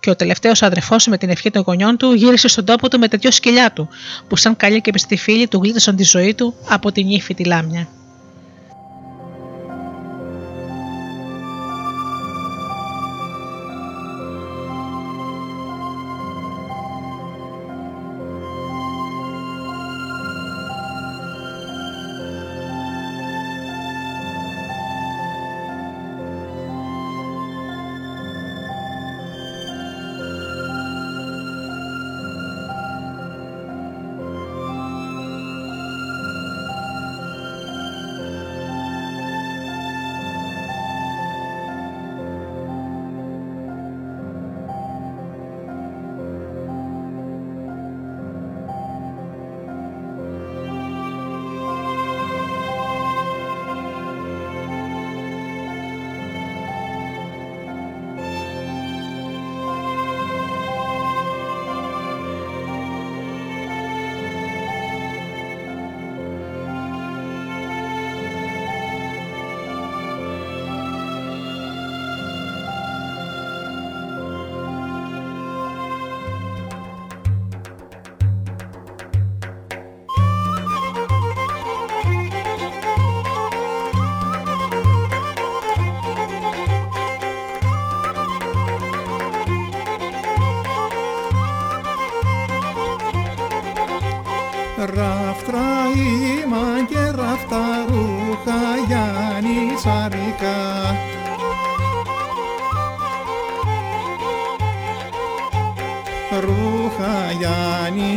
Και ο τελευταίος αδερφός με την ευχή των γονιών του γύρισε στον τόπο του με τα δυο σκυλιά του, που σαν καλή και πιστή φίλη του γλίτωσαν τη ζωή του από την ύφη τη λάμια.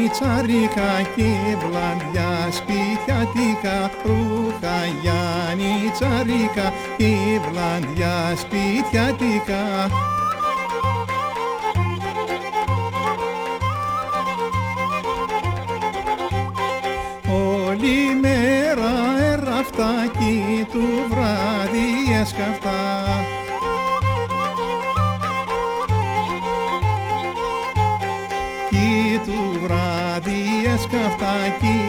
Γιάννη Τσαρικα και βλαντιά σπιτιατικά Ρούχα Γιάννη Τσαρικα και βλαντιά σπιτιατικά aquí.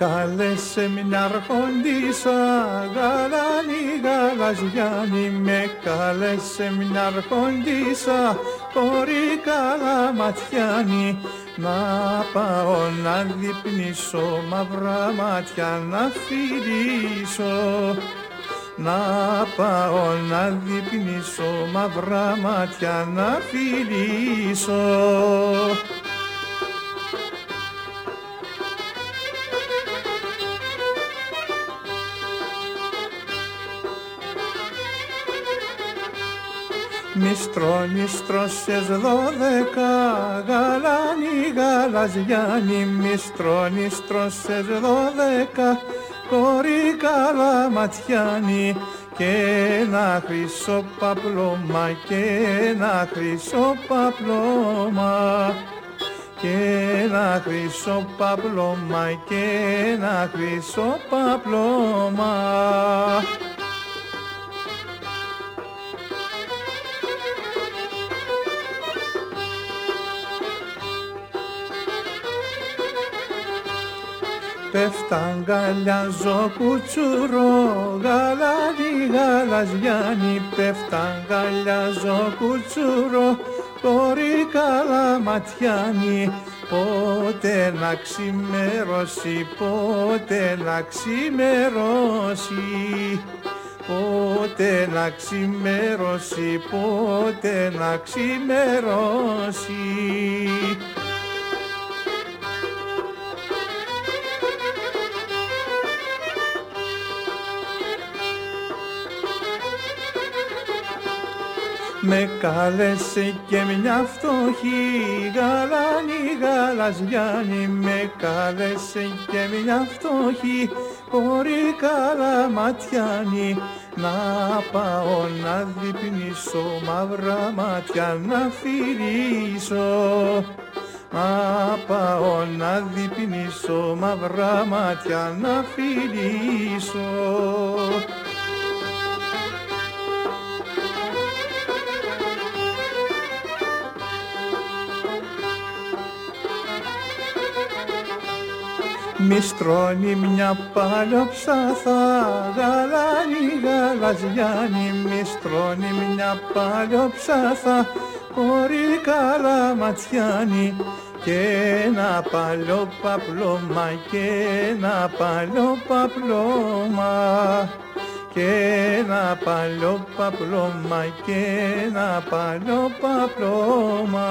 Κάλεσε μια αρχοντίσα, γαλάνη γαλαζιάνη Με κάλεσε μια αρχοντίσα, κόρη καλαματιάνη Να πάω να διπνήσω μαύρα μάτια να φιλήσω να πάω να διπνήσω μαύρα μάτια να φιλήσω Μιστρό, μιστρώσες δώδεκα, γαλάνη, γαλαζιάνη, μιστρό, μιστρώσες δώδεκα, κόρη καλαματιάνη, και ένα χρυσό παπλώμα, και ένα χρυσό παπλώμα, και ένα χρυσό παπλώμα, και ένα χρυσό παπλώμα. Πέφταν αγκαλιάζω κουτσουρό, γαλάνι γαλαζιάνι, πέφταν αγκαλιάζω κουτσουρό, κόρη καλαματιάνι, πότε να ξημερώσει, πότε να ξημερώσει, πότε να ξημερώσει, πότε να ξημερώσει. Με κάλεσε και μια φτωχή γαλάνη γαλαζιάνη. Με κάλεσε και μια φτωχή κόρη καλαματιάνη. Να πάω να διπνήσω μαύρα μάτια να φιλήσω να πάω να διπνήσω μαύρα μάτια να φιλήσω Μη στρώνει μια παλιοψαθά, γαλάνη γαλαζιάνη, μη στρώνει μια παλιοψαθά, χωρί καλαματιάνη, και ένα παλιό παπλώμα, και ένα παλιό παπλώμα, και ένα παλιό παπλώμα, και ένα παλιό παπλώμα.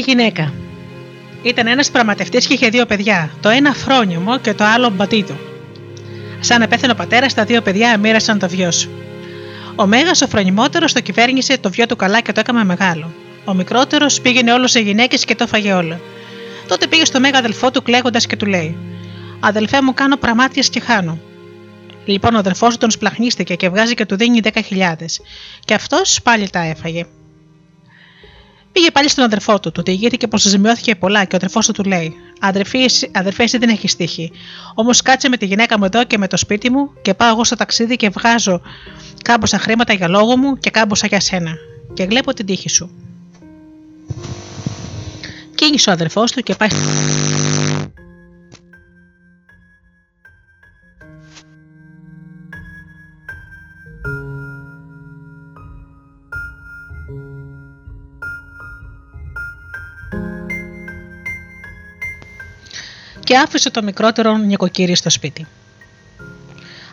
Γυναίκα. Ήταν ένας πραγματευτής και είχε δύο παιδιά, το ένα φρόνιμο και το άλλο μπατίδο. Σαν πέθανε ο πατέρας, τα δύο παιδιά μοίρασαν το βιό. Ο Μέγας, ο φρονιμότερος, το κυβέρνησε το βιό του καλά και το έκαμε μεγάλο. Ο μικρότερος πήγαινε όλο σε γυναίκες και το φάγε όλο. Τότε πήγε στο Μέγα αδελφό του κλαίγοντας και του λέει: Αδελφέ μου, κάνω πραμάτια και χάνω. Λοιπόν, ο αδελφός του τον σπλαχνίστηκε και βγάζει και του δίνει 10.000. Και αυτός πάλι τα έφαγε. Πήγε πάλι στον αδερφό του, του διηγήθηκε πω ζημιώθηκε πολλά και ο αδερφός του του λέει: Αδερφές, εσύ δεν έχεις τύχη. Όμως κάτσε με τη γυναίκα μου εδώ και με το σπίτι μου και πάω εγώ στο ταξίδι και βγάζω κάμποσα χρήματα για λόγο μου και κάμποσα για σένα. Και βλέπω την τύχη σου. Κίνησε ο αδερφός του και πάει και άφησε το μικρότερο νοικοκύρι στο σπίτι.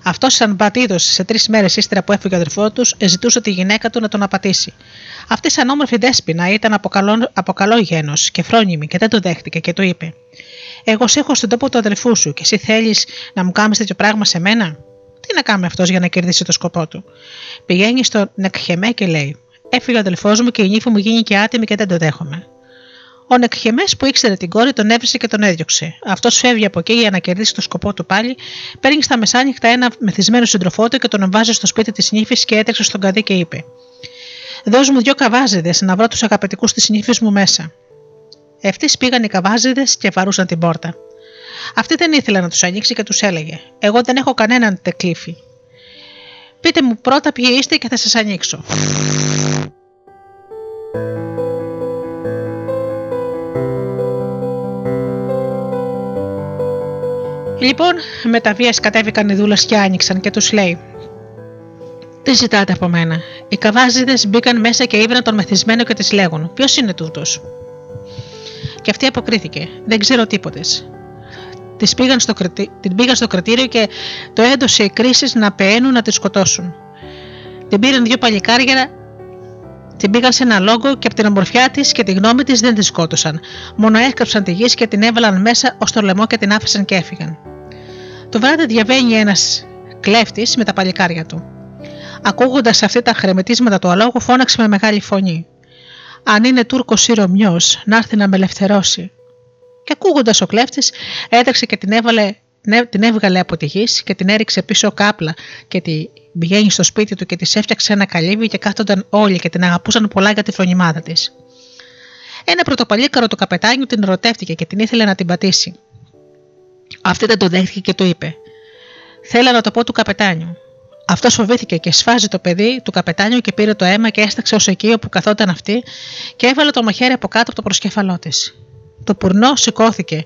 Αυτός, σαν πατήδο, σε τρεις μέρες ύστερα που έφυγε ο αδερφός τους, ζητούσε τη γυναίκα του να τον απατήσει. Αυτή, σαν όμορφη δέσπινα, ήταν από καλό, από καλό γένος και φρόνιμη και δεν το δέχτηκε και του είπε: Εγώ σε έχω στον τόπο του αδερφού σου και εσύ θέλεις να μου κάνεις τέτοιο πράγμα σε μένα; Τι να κάνει αυτός για να κερδίσει το σκοπό του; Πηγαίνει στο Νεκχεμέ και λέει: Έφυγε ο αδελφό μου και η νύφη μου γίνει και άτιμη και δεν το δέχομαι. Ο Νεκχεμές που ήξερε την κόρη τον έβρισε και τον έδιωξε. Αυτός φεύγει από εκεί για να κερδίσει το σκοπό του πάλι, παίρνει στα μεσάνυχτα ένα μεθυσμένο συντροφό του και τον βάζει στο σπίτι της νύφης και έτρεξε στον καδί και είπε: Δώσ' μου δυο καβάζιδες να βρω τους αγαπητικούς της νύφης μου μέσα. Ευτή πήγαν οι καβάζιδες και βαρούσαν την πόρτα. Αυτή δεν ήθελε να τους ανοίξει και τους έλεγε: Εγώ δεν έχω κανέναν τεκλήφι. Πείτε μου πρώτα ποιοι είστε και θα σας ανοίξω. Λοιπόν, με τα βίας κατέβηκαν οι δούλες και άνοιξαν και τους λέει: Τι ζητάτε από μένα; Οι καβάζιδες μπήκαν μέσα και ήβραν τον μεθυσμένο και τη λέγουν: Ποιος είναι τούτος; Και αυτή αποκρίθηκε: Δεν ξέρω τίποτες. πήγαν στο, την πήγαν στο κρατήριο και το έδωσε οι κρίσεις να πεαίνουν να τη σκοτώσουν. Την πήραν δύο παλικάρια, την πήγαν σε ένα λόγο και από την ομορφιά της και τη γνώμη της δεν της σκότωσαν. Μόνο έσκαψαν τη γη και την έβαλαν μέσα ως το λαιμό και την άφησαν και έφυγαν. Το βράδυ διαβαίνει ένας κλέφτης με τα παλικάρια του. Ακούγοντας αυτά τα χρεμετίσματα του αλόγου, φώναξε με μεγάλη φωνή. Αν είναι Τούρκος ή Ρωμιός, να έρθει να με ελευθερώσει. Και ακούγοντας ο κλέφτης, έτρεξε και την, έβαλε, την έβγαλε από τη γης και την έριξε πίσω κάπλα και την πηγαίνει στο σπίτι του και της έφτιαξε ένα καλύβι και κάθονταν όλοι και την αγαπούσαν πολλά για τη φρονιμάδα της. Ένα πρωτοπαλίκαρο του καπετάνιου την ερωτεύτηκε και την ήθελε να την πατήσει. Αυτή δεν το δέχτηκε και το είπε. Θέλω να το πω του καπετάνιου. Αυτός φοβήθηκε και σφάζει το παιδί του καπετάνιου και πήρε το αίμα και έσταξε ως εκεί όπου καθόταν αυτή και έβαλε το μαχαίρι από κάτω από το προσκέφαλό της. Το πουρνό σηκώθηκε.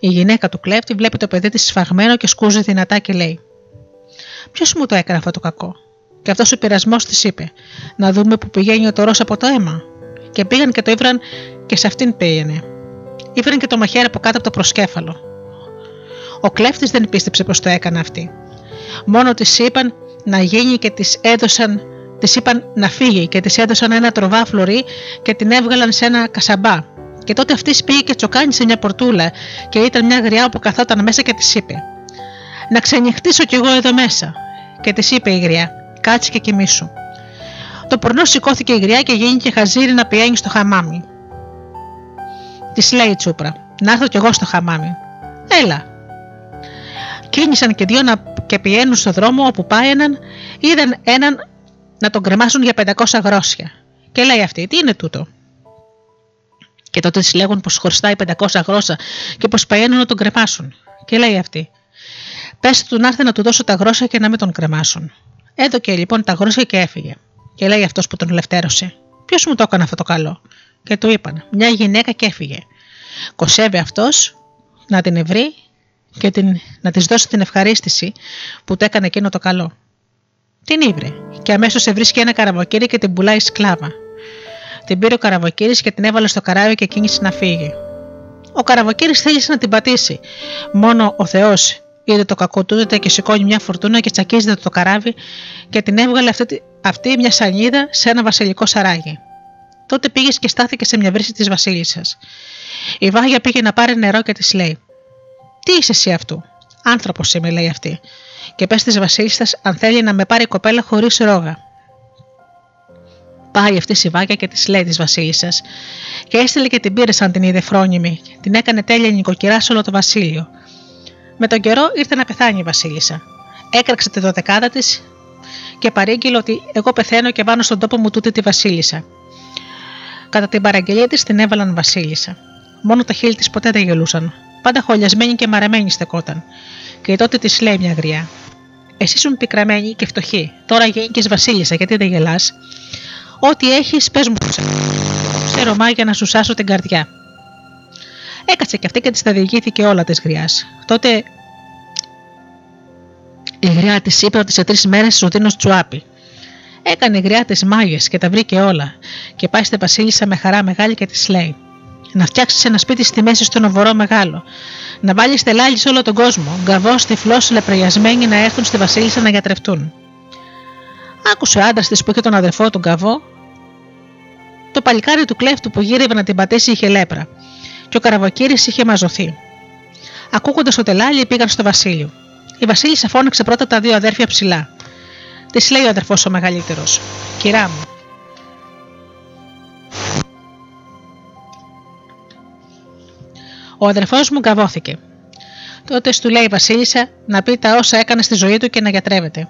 Η γυναίκα του κλέφτη βλέπει το παιδί της σφαγμένο και σκούζει δυνατά και λέει: Ποιος μου το έκανε αυτό το κακό; Και αυτός ο πειρασμός της είπε: Να δούμε που πηγαίνει ο τωρός από το αίμα. Και πήγαν και το ήβραν και σε αυτήν πήγαινε. Ήβραν και το μαχαίρι από κάτω από το προσκέφαλο. Ο κλέφτης δεν πίστεψε πως το έκανε αυτή. Μόνο της είπαν να γίνει και της έδωσαν. Της είπαν να φύγει και της έδωσαν ένα τροβά φλουρί και την έβγαλαν σε ένα κασαμπά. Και τότε αυτή πήγε και τσοκάνησε μια πορτούλα και ήταν μια γριά που καθόταν μέσα και της είπε: Να ξενυχτήσω κι εγώ εδώ μέσα. Και της είπε η γριά: Κάτσε και κοιμήσου. Το πορνό σηκώθηκε η γριά και γίνηκε χαζίρι να πηγαίνει στο χαμάμι. Της λέει η τσούπρα: Να έρθω κι εγώ στο χαμάμι. Έλα, Κίνησαν και δύο να και πηγαίνουν στο δρόμο όπου πάει έναν, είδαν έναν να τον κρεμάσουν για 500 γρόσια. Και λέει αυτή, τι είναι τούτο; Και τότε τη λέγουν πως χρωστάει 500 γρόσα και πως πηγαίνουν να τον κρεμάσουν. Και λέει αυτή, πέστε του να έρθει να του δώσω τα γρόσα και να μην τον κρεμάσουν. Έδωκε λοιπόν τα γρόσα και έφυγε. Και λέει αυτός που τον ελευθέρωσε, Ποιος μου το έκανε αυτό το καλό; Και του είπαν, Μια γυναίκα και έφυγε. Κοσεύει αυτός να την ευρεί και την, να της δώσει την ευχαρίστηση που το έκανε εκείνο το καλό. Την ήβρε και αμέσως σε βρίσκει ένα καραβοκύρι και την πουλάει σκλάβα. Την πήρε ο καραβοκύρης και την έβαλε στο καράβι και κίνησε να φύγει. Ο καραβοκύρης θέλησε να την πατήσει. Μόνο ο Θεός είδε το κακό του και σηκώνει μια φορτούνα και τσακίζεται το καράβι και την έβγαλε αυτή, αυτή μια σανίδα σε ένα βασιλικό σαράγι. Τότε πήγες και στάθηκε σε μια βρύση της Βασίλισσας. Η Βάγια πήγε να πάρει νερό και της λέει: τι είσαι εσύ αυτού; Άνθρωπος είμαι, λέει αυτή. Και πες της Βασίλισσας αν θέλει να με πάρει η κοπέλα χωρίς ρόγα. Πάει αυτή η βάκια και της λέει της Βασίλισσας. Και έστειλε και την πήρε σαν την είδε φρόνιμη. Την έκανε τέλεια νοικοκυρά σε όλο το βασίλειο. Με τον καιρό ήρθε να πεθάνει η Βασίλισσα. Έκραξε τη δωδεκάδα της και παρήγγειλε ότι εγώ πεθαίνω και βάνω στον τόπο μου τούτη τη Βασίλισσα. Κατά την παραγγελία της την έβαλαν Βασίλισσα. Μόνο τα χείλη της ποτέ δεν γελούσαν. Πάντα χωλιασμένη και μαρεμένη στεκόταν. Και τότε της λέει μια γριά: Εσύ ήσουν πικραμένη και φτωχή. Τώρα γίνηκε Βασίλισσα, γιατί δεν γελάς. Ό,τι έχεις, πες μου το ξέρω μά για να σου σάσω την καρδιά. Έκατσε και αυτή και της τα διηγήθηκε όλα της γριάς. Τότε η γριά της είπε ότι σε τρεις μέρες σου δίνω τσουάπι. Έκανε η γριά τη μάγες και τα βρήκε όλα. Και πάει στη Βασίλισσα με χαρά μεγάλη και της λέει: να φτιάξεις ένα σπίτι στη μέση στον οβορό μεγάλο. Να βάλεις τελάλη σε όλο τον κόσμο. Γκαβός, τυφλός, λεπρεγιασμένοι να έρθουν στη Βασίλισσα να γιατρευτούν. Άκουσε ο άντρας της που είχε τον αδερφό του Γκαβό. Το παλικάρι του κλέφτου που γύρευε να την πατήσει είχε λέπρα. Και ο καραβοκύρης είχε μαζωθεί. Ακούγοντας το τελάλι πήγαν στο Βασίλειο. Η Βασίλισσα φώναξε πρώτα τα δύο αδέρφια ψηλά. Της λέει ο αδερφός ο μεγαλύτερος: Κυρά μου, Ο αδερφός μου γκαβώθηκε. Τότε του λέει η Βασίλισσα να πει τα όσα έκανε στη ζωή του και να γιατρεύεται.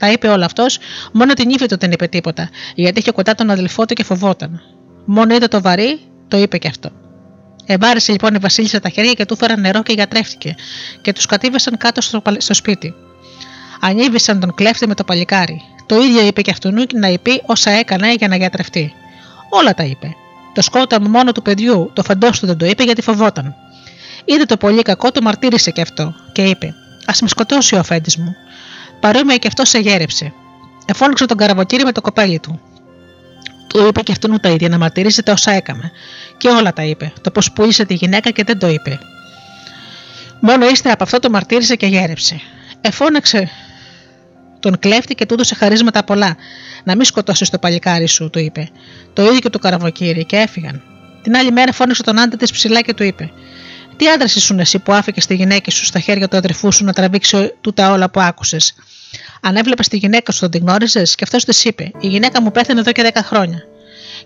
Τα είπε όλα αυτός, μόνο την ύφη του δεν είπε τίποτα, γιατί είχε κοντά τον αδελφό του και φοβόταν. Μόνο είδε το βαρύ, το είπε και αυτό. Εμπάρεσε λοιπόν η Βασίλισσα τα χέρια και του φέραν νερό και γιατρεύτηκε, και τους κατήβεσαν κάτω στο, στο σπίτι. Ανήβησαν τον κλέφτη με το παλικάρι. Το ίδιο είπε και αυτού να είπε όσα έκανε για να γιατρευτεί. Όλα τα είπε. Το σκόταμα μόνο του παιδιού, το φαντό του δεν το είπε γιατί φοβόταν. Είδε το πολύ κακό, το μαρτύρησε και αυτό και είπε: Α με σκοτώσει ο αφέντης μου. Παρόμοια και αυτό σε γέρεψε. Εφώνηξε τον καραβοκύρι με το κοπέλι του. Του είπε και αυτόν τα ίδια να μαρτύρησε τα όσα έκαμε. Και όλα τα είπε. Το πώ πούλησε τη γυναίκα και δεν το είπε. Μόνο ύστερα από αυτό το μαρτύρησε και γέρεψε. Εφώναξε τον κλέφτη και του έδωσε χαρίσματα πολλά. Να μην σκοτώσεις το παλικάρι σου, του είπε. Το ίδιο και το καραβοκύρι και έφυγαν. Την άλλη μέρα φώναξε τον άντρα της ψηλά και του είπε: Τι άντρα ήσουν εσύ που άφηκες τη γυναίκα σου στα χέρια του αδερφού σου να τραβήξει τούτα όλα που άκουσες; Αν έβλεπες τη γυναίκα σου, την γνώριζες; Και αυτός της είπε: Η γυναίκα μου πέθανε εδώ και 10 χρόνια.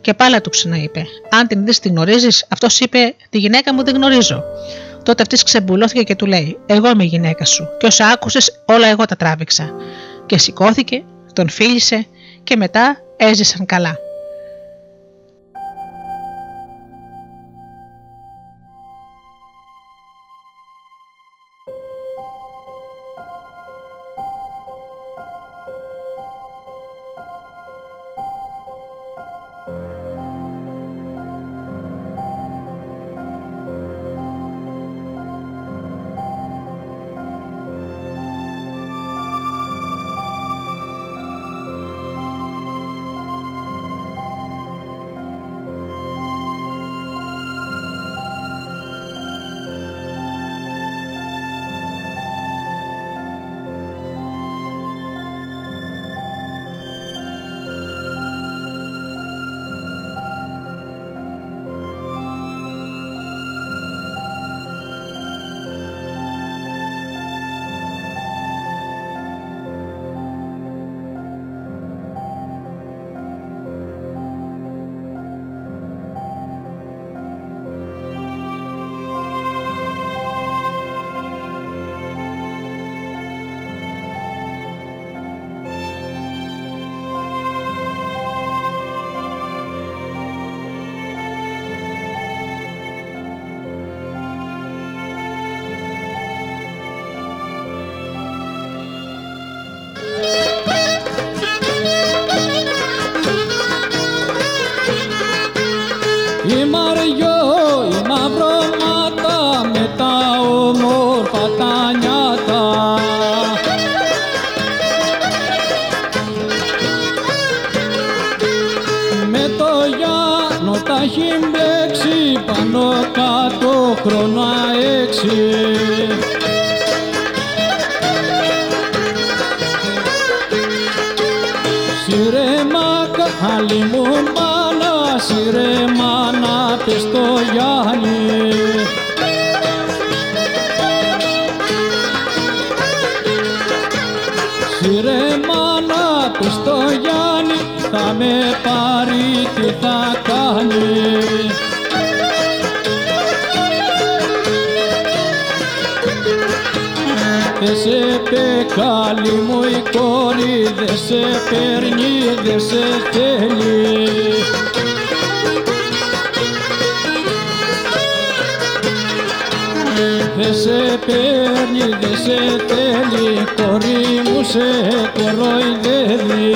Και πάλι του ξαναείπε: Αν την δεις, την γνωρίζεις, αυτός είπε: Τη γυναίκα μου δεν γνωρίζω. Τότε αυτής ξεμπουλώθηκε και του λέει: Εγώ είμαι η γυναίκα σου, και όσα άκουσες, όλα εγώ τα τράβηξα. Και σηκώθηκε, τον φίλησε και μετά έζησαν καλά. μου η κόρη δε σε παίρνει, δε σε θέλει. Δε σε παίρνει, δε σε θέλει, κορή μου σε κοροϊδεύει.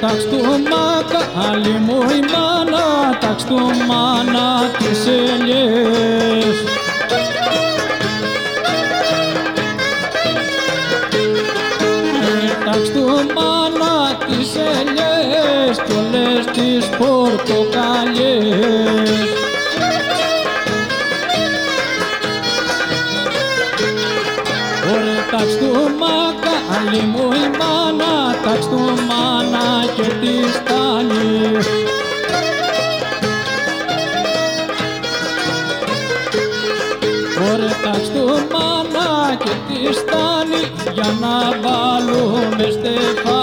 Τάξ' του μάκα, άλλη μου η μάνα, τάξ' του μάνα της ελιές. πορτοκαλιές Ωραία τάξ' του μάκα, άλλη μου η μάνα, τάξ' του μάνα και τη στάνει Ωραία τάξ' του μάνα και τη στάνει για να βάλουμε στεφάνι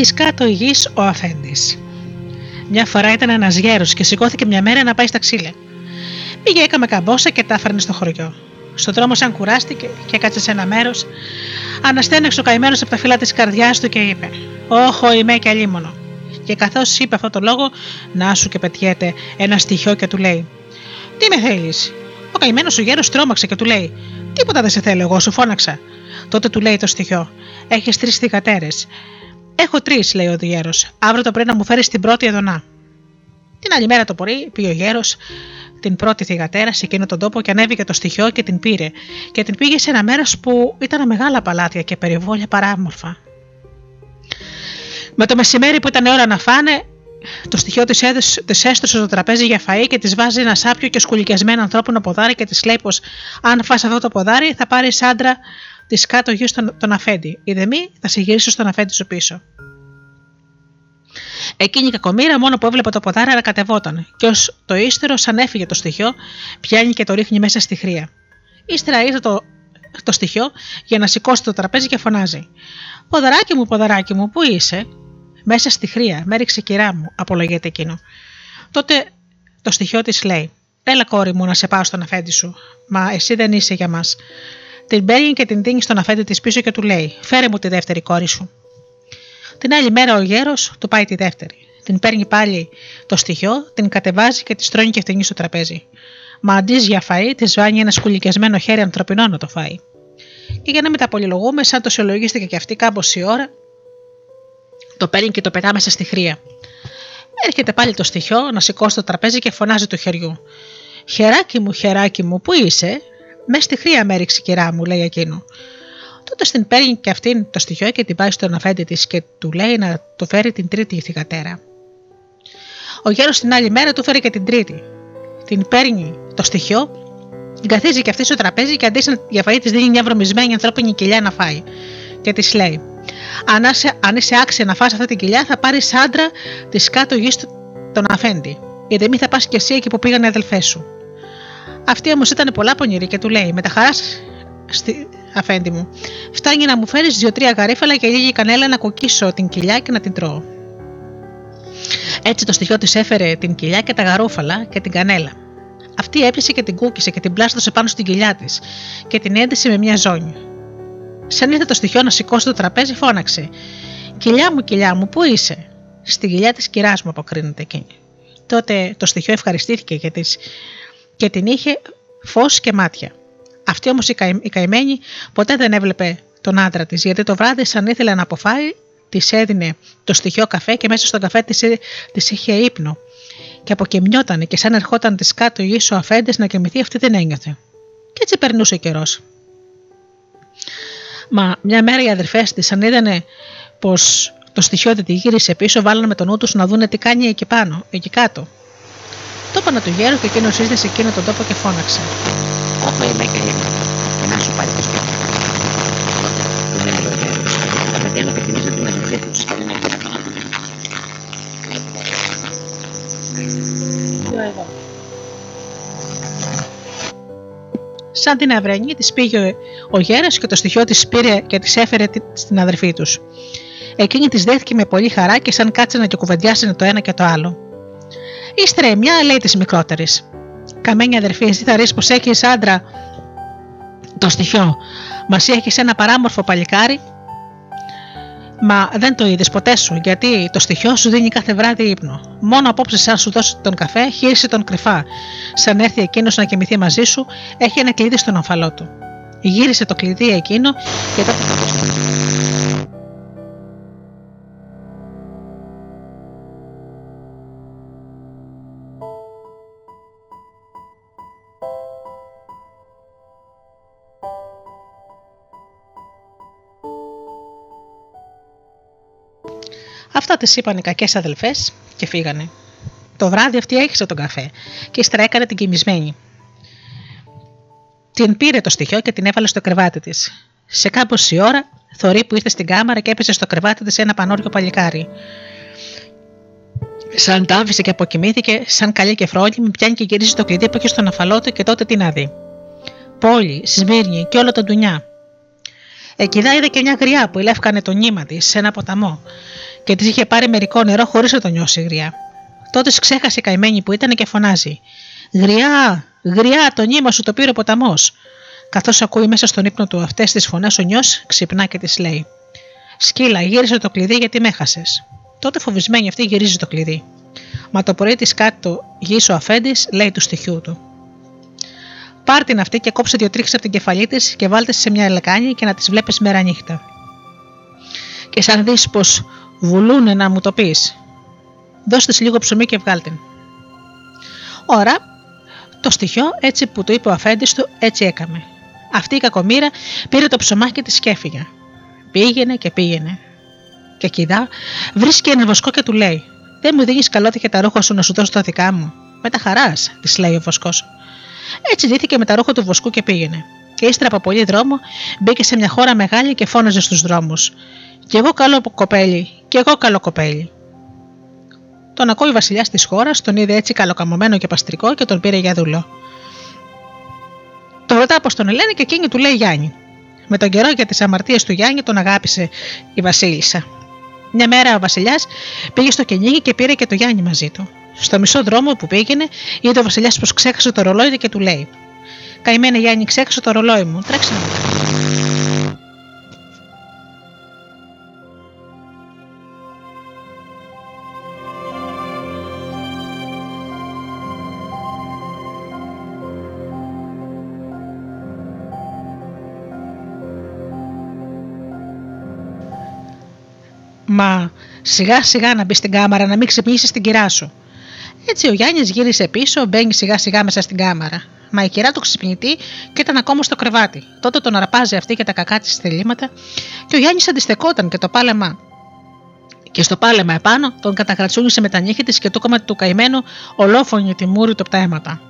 Της κάτω γης ο Αφέντης. Μια φορά ήταν ένας γέρος και σηκώθηκε μια μέρα να πάει στα ξύλα. Πήγε, έκαμε καμπόσα και τα έφερνε στο χωριό. Στον δρόμο, σαν κουράστηκε και κάτσε σε ένα μέρος, αναστέναξε ο καημένος από τα φύλλα της καρδιάς του και είπε: Όχο, είμαι και αλίμονο. Και καθώς είπε αυτό το λόγο, να σου και πετιέται ένα στοιχείο και του λέει: Τι με θέλεις; Ο καημένος ο γέρος τρόμαξε και του λέει: Τίποτα δεν σε θέλω, εγώ σου φώναξα. Τότε του λέει το στοιχείο: Έχεις τρεις θηγατέρες. Έχω τρεις, λέει ο γέρο. Αύριο το πρωί να μου φέρεις την πρώτη εδωνά. Την άλλη μέρα το πρωί πήγε ο γέρος την πρώτη θηγατέρα σε εκείνο τον τόπο και ανέβηκε το στοιχείο και την πήρε και την πήγε σε ένα μέρος που ήταν μεγάλα παλάτια και περιβόλια παράμορφα. Με το μεσημέρι που ήταν ώρα να φάνε, το στοιχείο της έστρωσε στο τραπέζι για φαΐ και της βάζει ένα σάπιο και σκουλικιασμένο ανθρώπινο ποδάρι και της λέει πως αν φας αυτό το ποδάρι θα πάρεις άντρα της κάτω γη στον τον αφέντη. Η δεμή θα σε γυρίσω στον αφέντη σου πίσω. Εκείνη η κακομήρα μόνο που έβλεπε το ποδάρι ανακατευόταν, και ως το ύστερο, σαν έφυγε το στοιχείο, πιάνει και το ρίχνει μέσα στη χρία. Ύστερα ήρθε το, το στοιχείο για να σηκώσει το τραπέζι και φωνάζει: Ποδαράκι μου, ποδαράκι μου, πού είσαι, Μέσα στη χρία, με έριξε κυρά μου, απολογείται εκείνο. Τότε το στοιχείο της λέει: Έλα, κόρη μου, να σε πάω στον αφέντη σου. Μα εσύ δεν είσαι για μας. Την παίρνει και την δίνει στον αφέντη της πίσω και του λέει: Φέρε μου τη δεύτερη κόρη σου. Την άλλη μέρα ο γέρος του πάει τη δεύτερη. Την παίρνει πάλι το στοιχείο, την κατεβάζει και τη στρώνει και φτηνεί στο τραπέζι. Μα αντί για φαΐ, της βάνει ένα σκουλικιασμένο χέρι ανθρωπινό να το φάει. Και για να μην τα πολυλογούμε, σαν το συλλογίστηκε και αυτή κάμποση ώρα, το παίρνει και το πετά μέσα στη χρία. Έρχεται πάλι το στοιχείο να σηκώσει το τραπέζι και φωνάζει του χεριού. Χεράκι μου, χεράκι μου, πού είσαι, με στη χρία με έριξε κυρά μου, λέει εκείνο. Τότε στην παίρνει και αυτήν το στοιχείο και την πάει στον αφέντη της και του λέει να το φέρει την τρίτη θηγατέρα. Ο γέρος την άλλη μέρα του φέρει και την τρίτη. Την παίρνει το στοιχείο, την καθίζει και αυτή στο τραπέζι και αντί για φαΐ της δίνει μια βρωμισμένη ανθρώπινη κοιλιά να φάει. Και της λέει: αν, είσαι, αν είσαι άξια να φας αυτή την κοιλιά, θα πάρεις άντρα της κάτω γης τον αφέντη. Γιατί μη θα πας κι εσύ εκεί που πήγαν οι αδελφές σου. Αυτή όμως ήταν πολλά πονηρή και του λέει: Με τα χαράς στη... αφέντη μου, φτάνει να μου φέρεις δύο-τρία γαρίφαλα και λίγη κανέλα να κοκκίσω την κοιλιά και να την τρώω. Έτσι το στοιχείο της έφερε την κοιλιά και τα γαρούφαλα και την κανέλα. Αυτή έπιασε και την κούκισε και την πλάστωσε πάνω στην κοιλιά της και την έντυσε με μια ζώνη. Σαν ήρθε το στοιχείο να σηκώσει το τραπέζι, φώναξε: Κοιλιά μου, κοιλιά μου, πού είσαι; Στη κοιλιά της κυράς μου, αποκρίνεται εκείνη. Τότε το στοιχείο ευχαριστήθηκε και, της, και την είχε φως και μάτια. Αυτή όμως η, καη, η καημένη ποτέ δεν έβλεπε τον άντρα της, γιατί το βράδυ, σαν ήθελε να αποφάει, της έδινε το στοιχείο καφέ και μέσα στον καφέ της είχε ύπνο. Και αποκαιμιότανε και σαν ερχόταν της κάτω η ίσο αφέντες να κοιμηθεί, αυτή δεν ένιωθε. Και έτσι περνούσε ο καιρός. Μα μια μέρα οι αδερφές της, αν είδανε πως το στοιχείο δεν τη γύρισε πίσω, βάλανε με τον νου τους να δούνε τι κάνει εκεί πάνω, εκεί κάτω. Το είπανε του γέρου και εκείνος ήρθε σε εκείνο τον τόπο και φώναξε. Όχι, είμαι και και να σου πάρει το σπίτι. Τότε του έμεινε ο γέρος. Τα παιδιά μου επιθυμίζουν την αδερφή τους και δεν έχουν Σαν την αυρενή της πήγε ο γέρα και το στοιχείο της πήρε και της έφερε στην αδερφή τους. Εκείνη της δέχτηκε με πολύ χαρά και σαν κάτσανε και κουβεντιάσανε το ένα και το άλλο. Ύστερα η μια λέει της μικρότερης: Καμένη αδερφή, εσύ θα ρίξει πως έχεις άντρα το στοιχείο. Μας έχεις ένα παράμορφο παλικάρι Μα δεν το είδες ποτέ σου, γιατί το στοιχείο σου δίνει κάθε βράδυ ύπνο. Μόνο απόψε, σαν σου δώσει τον καφέ, χείρισε τον κρυφά. Σαν έρθει εκείνος να κοιμηθεί μαζί σου, έχει ένα κλειδί στον ομφαλό του. Γύρισε το κλειδί εκείνο και τότε Αυτά της είπαν οι κακές αδελφές και φύγανε. Το βράδυ αυτή έχισε τον καφέ και ύστερα έκανε την κοιμισμένη. Την πήρε το στοιχείο και την έβαλε στο κρεβάτι της. Σε κάμποση ώρα, θορή που ήρθε στην κάμαρα και έπεσε στο κρεβάτι της ένα πανόριο παλικάρι. Σαν τα άφησε και αποκοιμήθηκε, σαν καλή και φρόνιμη, πιάνει και γυρίζει το κλειδί που είχε στον αφαλό του και τότε τι να δει. Πόλη, Σμύρνη και όλα τα ντουνιά. Εκεί είδε και μια γριά που ηλεύκανε το νήμα της σε ένα ποταμό και της είχε πάρει μερικό νερό χωρίς να το νιώσει η γριά. Τότε ξέχασε η καημένη που ήταν και φωνάζει: Γριά, γριά, το νήμα σου το πήρε ο ποταμός. Καθώς ακούει μέσα στον ύπνο του αυτές τις φωνές, ο νιός ξυπνά και της λέει: Σκύλα, γύρισε το κλειδί γιατί με έχασες. Τότε φοβισμένη αυτή γυρίζει το κλειδί. Μα το πρωί της κάτω γύσο αφέντης λέει του στοιχείου του. Πάρ την αυτή και κόψε δύο τρίχες από την κεφαλή της και βάλτε σε μια λεκάνη και να τις βλέπεις μέρα νύχτα. Και σαν δεις πως βουλούνε να μου το πεις. Δώστες λίγο ψωμί και βγάλτε. Ωρα, το στοιχείο έτσι που το είπε ο αφέντης του, έτσι έκαμε. Αυτή η κακομήρα πήρε το ψωμάκι της και έφυγε. Πήγαινε και πήγαινε. Και κοίτα, βρίσκει ένα βοσκό και του λέει: Δεν μου δίνεις καλώδια και τα ρούχα σου να σου δώσω τα δικά μου. Με τα χαράς, της λέει ο βοσκός. Έτσι δίθηκε με τα ρούχα του βοσκού και πήγαινε. Και ύστερα από πολύ δρόμο μπήκε σε μια χώρα μεγάλη και φώναζε στους δρόμους. Κι εγώ καλό κοπέλι, κι εγώ καλό κοπέλι. Τον ακούει ο βασιλιάς της χώρας, τον είδε έτσι καλοκαμωμένο και παστρικό και τον πήρε για δούλο. Το ρωτά πως τον λένε και εκείνη του λέει Γιάννη. Με τον καιρό για τις αμαρτίες του Γιάννη τον αγάπησε η Βασίλισσα. Μια μέρα ο Βασιλιάς πήγε στο κυνήγι και πήρε και το Γιάννη μαζί του. Στο μισό δρόμο που πήγαινε, είδε ο Βασιλιάς πως ξέχασε το ρολόι και του λέει: Καημένα Γιάννη, ξέχασε το ρολόι μου, τρέξε να Μα σιγά σιγά να μπεις στην κάμαρα να μην ξυπνήσεις την κυρά σου. Έτσι ο Γιάννης γύρισε πίσω, μπαίνει σιγά σιγά μέσα στην κάμαρα. Μα η κυρά του ξυπνητή και ήταν ακόμα στο κρεβάτι. Τότε τον αρπάζει αυτή και τα κακά της θελήματα και ο Γιάννης αντιστεκόταν και το πάλεμα. Και στο πάλεμα επάνω τον κατακρατσούνισε με τα νύχια της και του έκομα του καημένου ολόφωνη τη μούρη του από τα αίματα.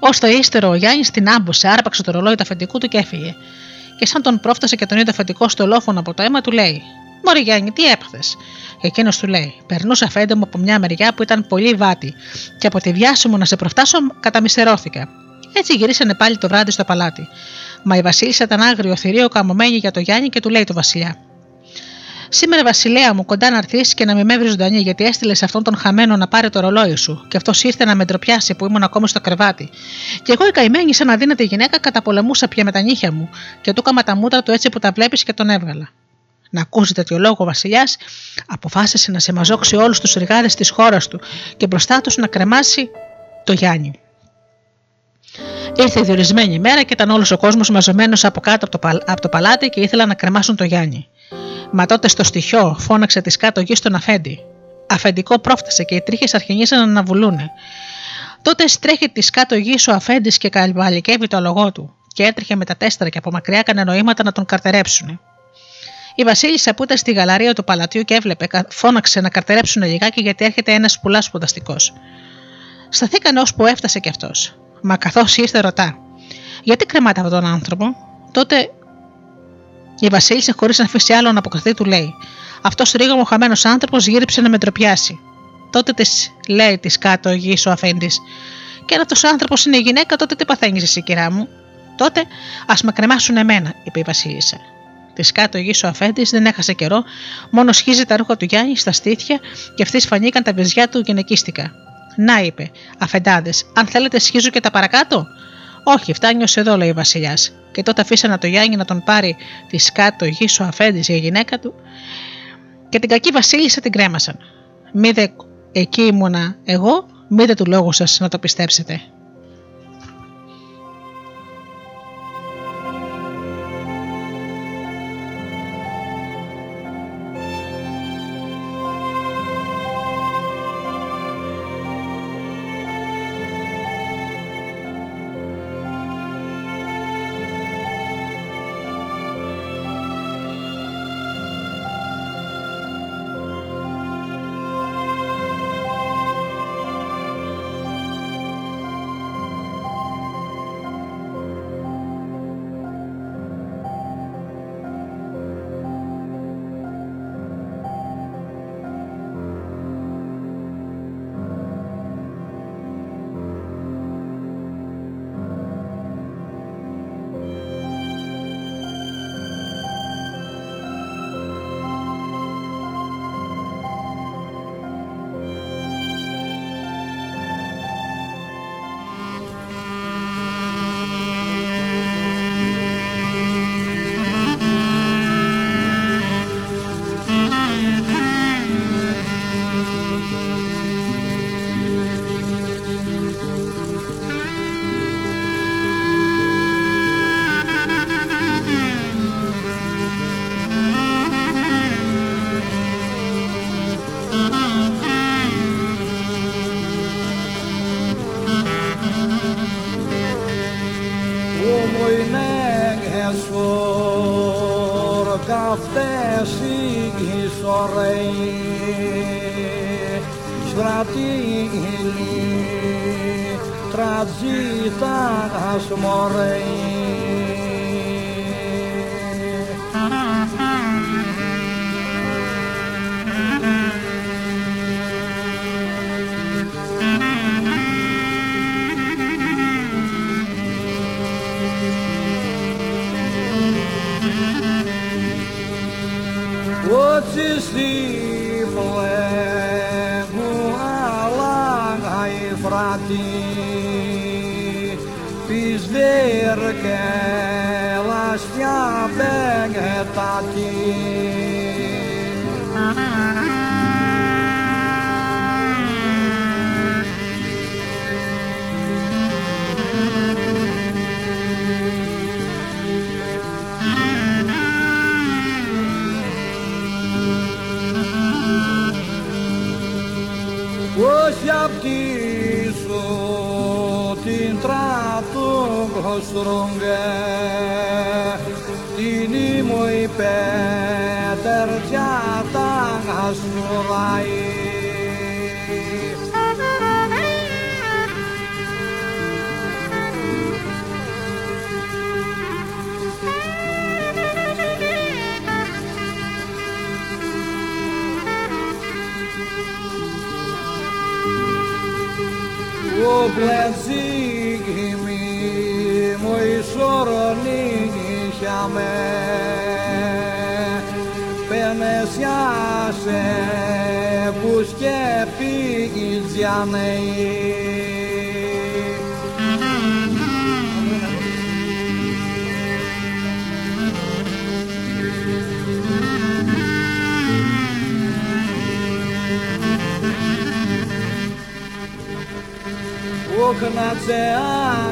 Ω το ύστερο ο Γιάννης την άμποσε, άρπαξε το ρολόι του αφεντικού του και έφυγε. Και σαν τον πρόφτασε και τον είδε αφεντικός στο ολόφωνο από το αίμα, του λέει: Μωρή Γιάννη, τι έπαθες; Εκείνος του λέει: Περνούσα φέντε μου από μια μεριά που ήταν πολύ βάτη, και από τη βιάση μου να σε προφτάσω καταμυστερώθηκα. Έτσι γυρίσανε πάλι το βράδυ στο παλάτι. Μα η Βασίλισσα ήταν άγριο θηρίο καμωμένη για το Γιάννη και του λέει το Βασιλιά: Σήμερα, Βασιλέα μου, κοντά να έρθεις και να με μεύρει ζωντανή, γιατί έστειλες σε αυτόν τον χαμένο να πάρει το ρολόι σου, και αυτός ήρθε να με ντροπιάσει που ήμουν ακόμη στο κρεβάτι. Και εγώ η καημένη, σαν αδύνατη γυναίκα, καταπολεμούσα πια με τα νύχια μου, και του έκαμα τα μούτρα του έτσι που τα βλέπεις και τον έβγαλα. Να ακούσει τέτοιο λόγο ο Βασιλιάς, αποφάσισε να σε μαζόξει όλους τους εργάτε της χώρας του και μπροστά τους να κρεμάσει το Γιάννη. Ήρθε η διορισμένη ημέρα και ήταν όλος ο κόσμος μαζωμένο από κάτω από το, παλ- από το παλάτι και ήθελαν να κρεμάσουν το Γιάννη. Μα τότε στο στοιχείο φώναξε της κάτω γη στον Αφέντη. Αφεντικό πρόφτασε και οι τρίχες αρχινήσαν να αναβουλούνε. Τότε στρέχει της κάτω γης ο Αφέντης και καλβαλικεύει το αλογό του και έτρεχε με τα τέστρα και από μακριά έκανε νοήματα να τον καρτερέψουν. Η Βασίλισσα που ήταν στη γαλαρία του παλατιού και έβλεπε, κα- φώναξε να καρτερέψουν λιγάκι γιατί έρχεται ένας πουλάς σπουδαστικός. Σταθήκανε ώσπου έφτασε κι αυτός. Μα καθώς ήρθε, ρωτά: Γιατί κρεμάτε αυτόν τον άνθρωπο, τότε η Βασίλισσα, χωρίς να αφήσει άλλο να αποκριθεί, του λέει: Αυτός ρίγαμο χαμένος άνθρωπος γύριψε να με ντροπιάσει. Τότε της λέει της κάτω γης ο αφέντης: Και αν αυτός ο άνθρωπος είναι γυναίκα, τότε τι παθαίνεις εσύ, κυρά μου; Τότε ας με κρεμάσουν εμένα, είπε η Βασίλισσα. Της κάτω γης ο αφέντης δεν έχασε καιρό, μόνο σχίζει τα ρούχα του Γιάννη στα στήθια και αυτή φανήκαν τα βυζιά του γυναικίστικα. Να, είπε, αφεντάδες, αν θέλετε, σχίζω και τα παρακάτω; Όχι, φτάνει ως εδώ, λέει ο Βασιλιάς. Και τότε αφήσανε το Γιάννη να τον πάρει της κάτω γης ο αφέντης για γυναίκα του και την κακή Βασίλισσα την κρέμασαν. Μη δε εκεί ήμουνα εγώ, μη δε του λόγου σας να το πιστέψετε. hosrunge Dini mój Peter Dziatang hasurai Oblazig him Ο πλεζίγη μου η σωρονίγη με μεσιάσε που σκέπη Uknatse angashur kanatsea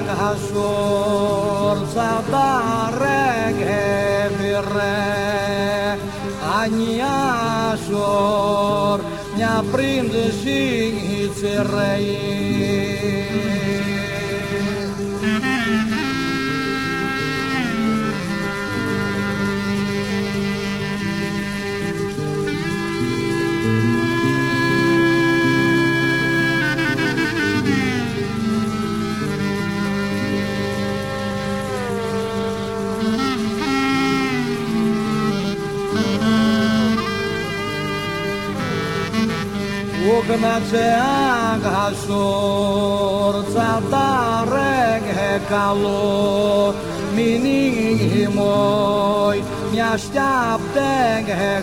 gasor za barege murre añiasor nia printzi hitzerei knatze ag hasor tsata reg he kalo mini himoy nyashtab deg he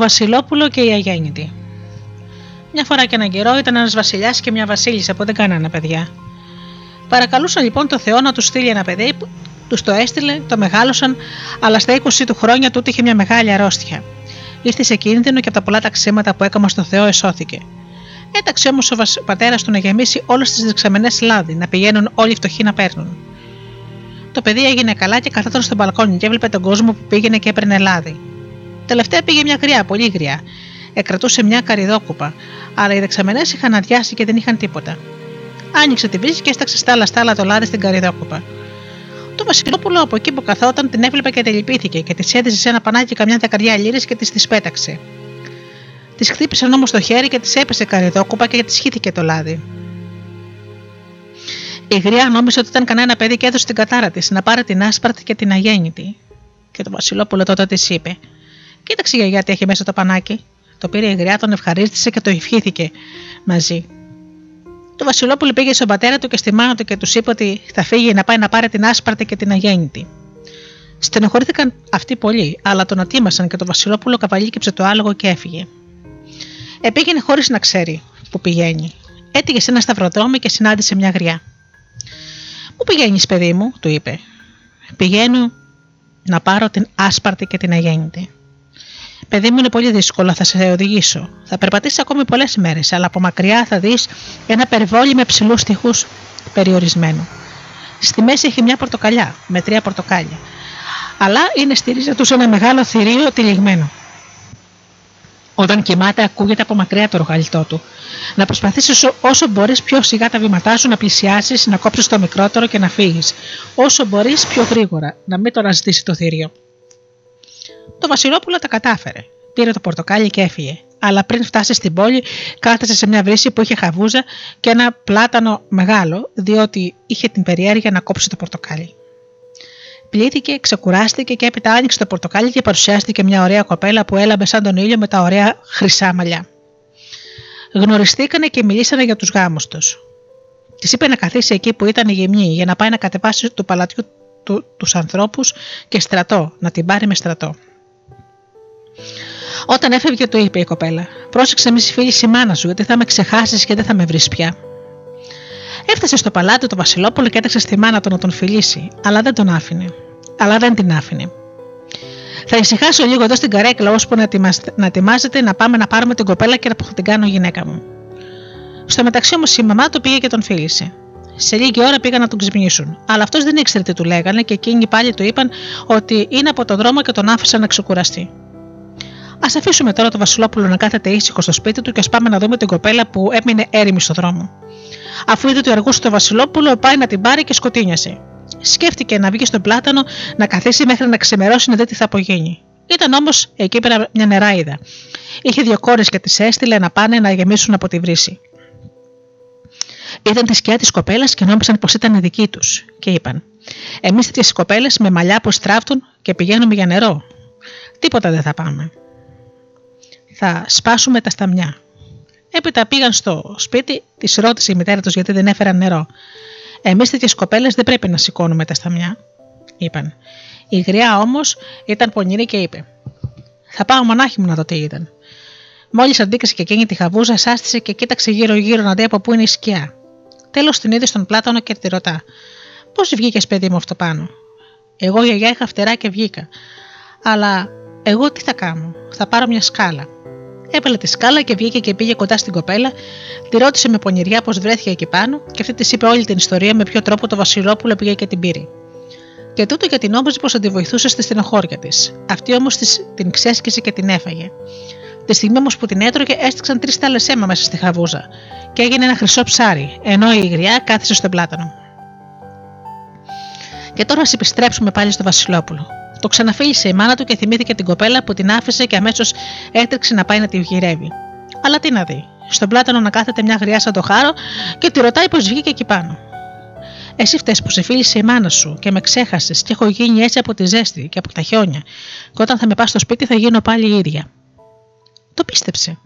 Βασιλόπουλο και η Αγέννητη. Μια φορά και έναν καιρό ήταν ένας βασιλιάς και μια βασίλισσα που δεν κάνανε παιδιά. Παρακαλούσαν λοιπόν το Θεό να τους στείλει ένα παιδί, τους το έστειλε, το μεγάλωσαν, αλλά στα 20 του χρόνια τούτο είχε μια μεγάλη αρρώστια. Ήρθε σε κίνδυνο και από τα πολλά ταξίματα που έκαμα στο Θεό εσώθηκε. Έταξε όμως ο βασ... πατέρας του να γεμίσει όλες τις δεξαμενές λάδι, να πηγαίνουν όλοι οι φτωχοί να παίρνουν. Το παιδί έγινε καλά και καθόταν στο μπαλκόνι και έβλεπε τον κόσμο που πήγαινε και έπαιρνε λάδι. Τελευταία πήγε μια γριά, πολύ γριά. Εκρατούσε μια καριδόκουπα, αλλά οι δεξαμενές είχαν αδειάσει και δεν είχαν τίποτα. Άνοιξε τη βρύση και έσταξε στάλα στάλα το λάδι στην καριδόκουπα. Το Βασιλόπουλο από εκεί που καθόταν την έβλεπε και τελειπήθηκε και τη έδιζε σε ένα πανάκι καμιά δεκαριά λίρες και της τις πέταξε. Της χτύπησαν όμως το χέρι και της έπεσε καριδόκουπα και της σχήθηκε το λάδι. Η γριά νόμιζε ότι ήταν κανένα παιδί και έδωσε την κατάρα της να πάρει την άσπαρτη και την αγέννητη. Και το Βασιλόπουλο τότε της είπε: Κοίταξε γιαγιά τι έχει μέσα το πανάκι. Το πήρε η γριά, τον ευχαρίστησε και το ευχήθηκε μαζί. Το Βασιλόπουλο πήγε στον πατέρα του και στη μάνα του και τους είπε ότι θα φύγει να πάει να πάρει την άσπαρτη και την αγέννητη. Στενοχωρήθηκαν αυτοί πολύ, αλλά τον ατίμασαν και το Βασιλόπουλο καβαλίκεψε το άλογο και έφυγε. Επήγαινε χωρίς να ξέρει που πηγαίνει. Έτυγε σε ένα σταυροδρόμι και συνάντησε μια γριά. Πού πηγαίνεις, παιδί μου, του είπε. Πηγαίνω να πάρω την άσπαρτη και την αγέννητη. Παιδί μου είναι πολύ δύσκολο, θα σε οδηγήσω. Θα περπατήσεις ακόμη πολλές μέρες, αλλά από μακριά θα δεις ένα περιβόλι με ψηλούς τυχού περιορισμένου. Στη μέση έχει μια πορτοκαλιά με τρία πορτοκάλια. Αλλά είναι στη ρίζα τους ένα μεγάλο θηρίο τυλιγμένο. Όταν κοιμάται, ακούγεται από μακριά το ρογαλιτό του. Να προσπαθήσεις όσο μπορείς πιο σιγά τα βήματά σου να πλησιάσεις, να κόψεις το μικρότερο και να φύγεις. Όσο μπορείς πιο γρήγορα, να μην το αναζητήσει το θηρίο. Το Βασιλόπουλο τα κατάφερε. Πήρε το πορτοκάλι και έφυγε. Αλλά πριν φτάσει στην πόλη, κάθεσε σε μια βρύση που είχε χαβούζα και ένα πλάτανο μεγάλο, διότι είχε την περιέργεια να κόψει το πορτοκάλι. Πλήθηκε, ξεκουράστηκε και έπειτα άνοιξε το πορτοκάλι και παρουσιάστηκε μια ωραία κοπέλα που έλαμπε σαν τον ήλιο με τα ωραία χρυσά μαλλιά. Γνωριστήκανε και μιλήσανε για τους γάμους τους. Της είπε να καθίσει εκεί που ήταν η γυμνή για να πάει να κατεβάσει του παλατιού του, τους ανθρώπους και στρατό, να την πάρει με στρατό. Όταν έφευγε, του είπε η κοπέλα: Πρόσεξε, μη φίλη η μάνα σου, γιατί θα με ξεχάσεις και δεν θα με βρεις πια. Έφτασε στο παλάτι το Βασιλόπουλο και έταξε στη μάνα του να τον φιλήσει, αλλά δεν τον άφηνε. Αλλά δεν την άφηνε. Θα ησυχάσω λίγο εδώ στην καρέκλα, ώσπου να, να ετοιμάζεται να πάμε να πάρουμε την κοπέλα και να την κάνω γυναίκα μου. Στο μεταξύ όμως η μαμά του πήγε και τον φίλησε. Σε λίγη ώρα πήγαν να τον ξυπνήσουν. Αλλά αυτός δεν ήξερε τι του λέγανε και εκείνοι πάλι του είπαν ότι είναι από τον δρόμο και τον άφησαν να ξεκουραστεί. Α αφήσουμε τώρα το Βασιλόπουλο να κάθεται ήσυχο στο σπίτι του και ας πάμε να δούμε την κοπέλα που έμεινε έρημη στο δρόμο. Αφού είδε ότι αργούσε το Βασιλόπουλο, πάει να την πάρει και σκοτίνιασε. Σκέφτηκε να βγει στον πλάτανο, να καθίσει μέχρι να ξεμερώσει να δει τι θα απογίνει. Ήταν όμως εκεί πέρα μια νεράιδα. Είχε δύο κόρες και τις έστειλε να πάνε να γεμίσουν από τη βρύση. Είδαν τη σκιά της κοπέλας και νόμισαν πως ήταν δική τους και είπαν: Εμείς τέτοιες κοπέλες με μαλλιά που στράφτουν και πηγαίνουμε για νερό. Τίποτα δεν θα πάμε. Θα σπάσουμε τα σταμιά. Έπειτα πήγαν στο σπίτι, της ρώτησε η μητέρα τους γιατί δεν έφεραν νερό. Εμείς τέτοιες κοπέλες δεν πρέπει να σηκώνουμε τα σταμιά, είπαν. Η γριά όμως ήταν πονηρή και είπε: Θα πάω μονάχη μου να δω τι ήταν. Μόλις αντίκρισε και εκείνη τη χαβούζα, σάστησε και κοίταξε γύρω-γύρω να δει από πού είναι η σκιά. Τέλος την είδε στον πλάτανο και τη ρωτά: Πώς βγήκες, παιδί μου, αυτό πάνω; Εγώ γιαγιά είχα φτερά και βγήκα. Αλλά εγώ τι θα κάνω, θα πάρω μια σκάλα. Έβαλε τη σκάλα και βγήκε και πήγε κοντά στην κοπέλα, τη ρώτησε με πονηριά πώς βρέθηκε εκεί πάνω και αυτή της είπε όλη την ιστορία με ποιο τρόπο το Βασιλόπουλο πήγε και την πήρε. Και τούτο γιατί νόμιζε πως θα τη βοηθούσε στη στενοχώρια της. Αυτή όμως την ξέσκησε και την έφαγε. Τη στιγμή όμως που την έτρωγε, έστειξαν τρεις τάλε αίμα μέσα στη χαβούζα και έγινε ένα χρυσό ψάρι, ενώ η γριά κάθισε στο πλάτανο. Και τώρα ας επιστρέψουμε πάλι στο Βασιλόπουλο. Το ξαναφίλησε η μάνα του και θυμήθηκε την κοπέλα που την άφησε και αμέσως έτρεξε να πάει να τη γυρεύει. Αλλά τι να δει, στον πλάτανο να κάθεται μια γριά σαν το χάρο και τη ρωτάει πώς βγήκε εκεί πάνω. Εσύ φταίει που σε φίλησε η μάνα σου και με ξέχασες και έχω γίνει έτσι από τη ζέστη και από τα χιόνια. Και όταν θα με πας στο σπίτι θα γίνω πάλι η ίδια. Το πίστεψε.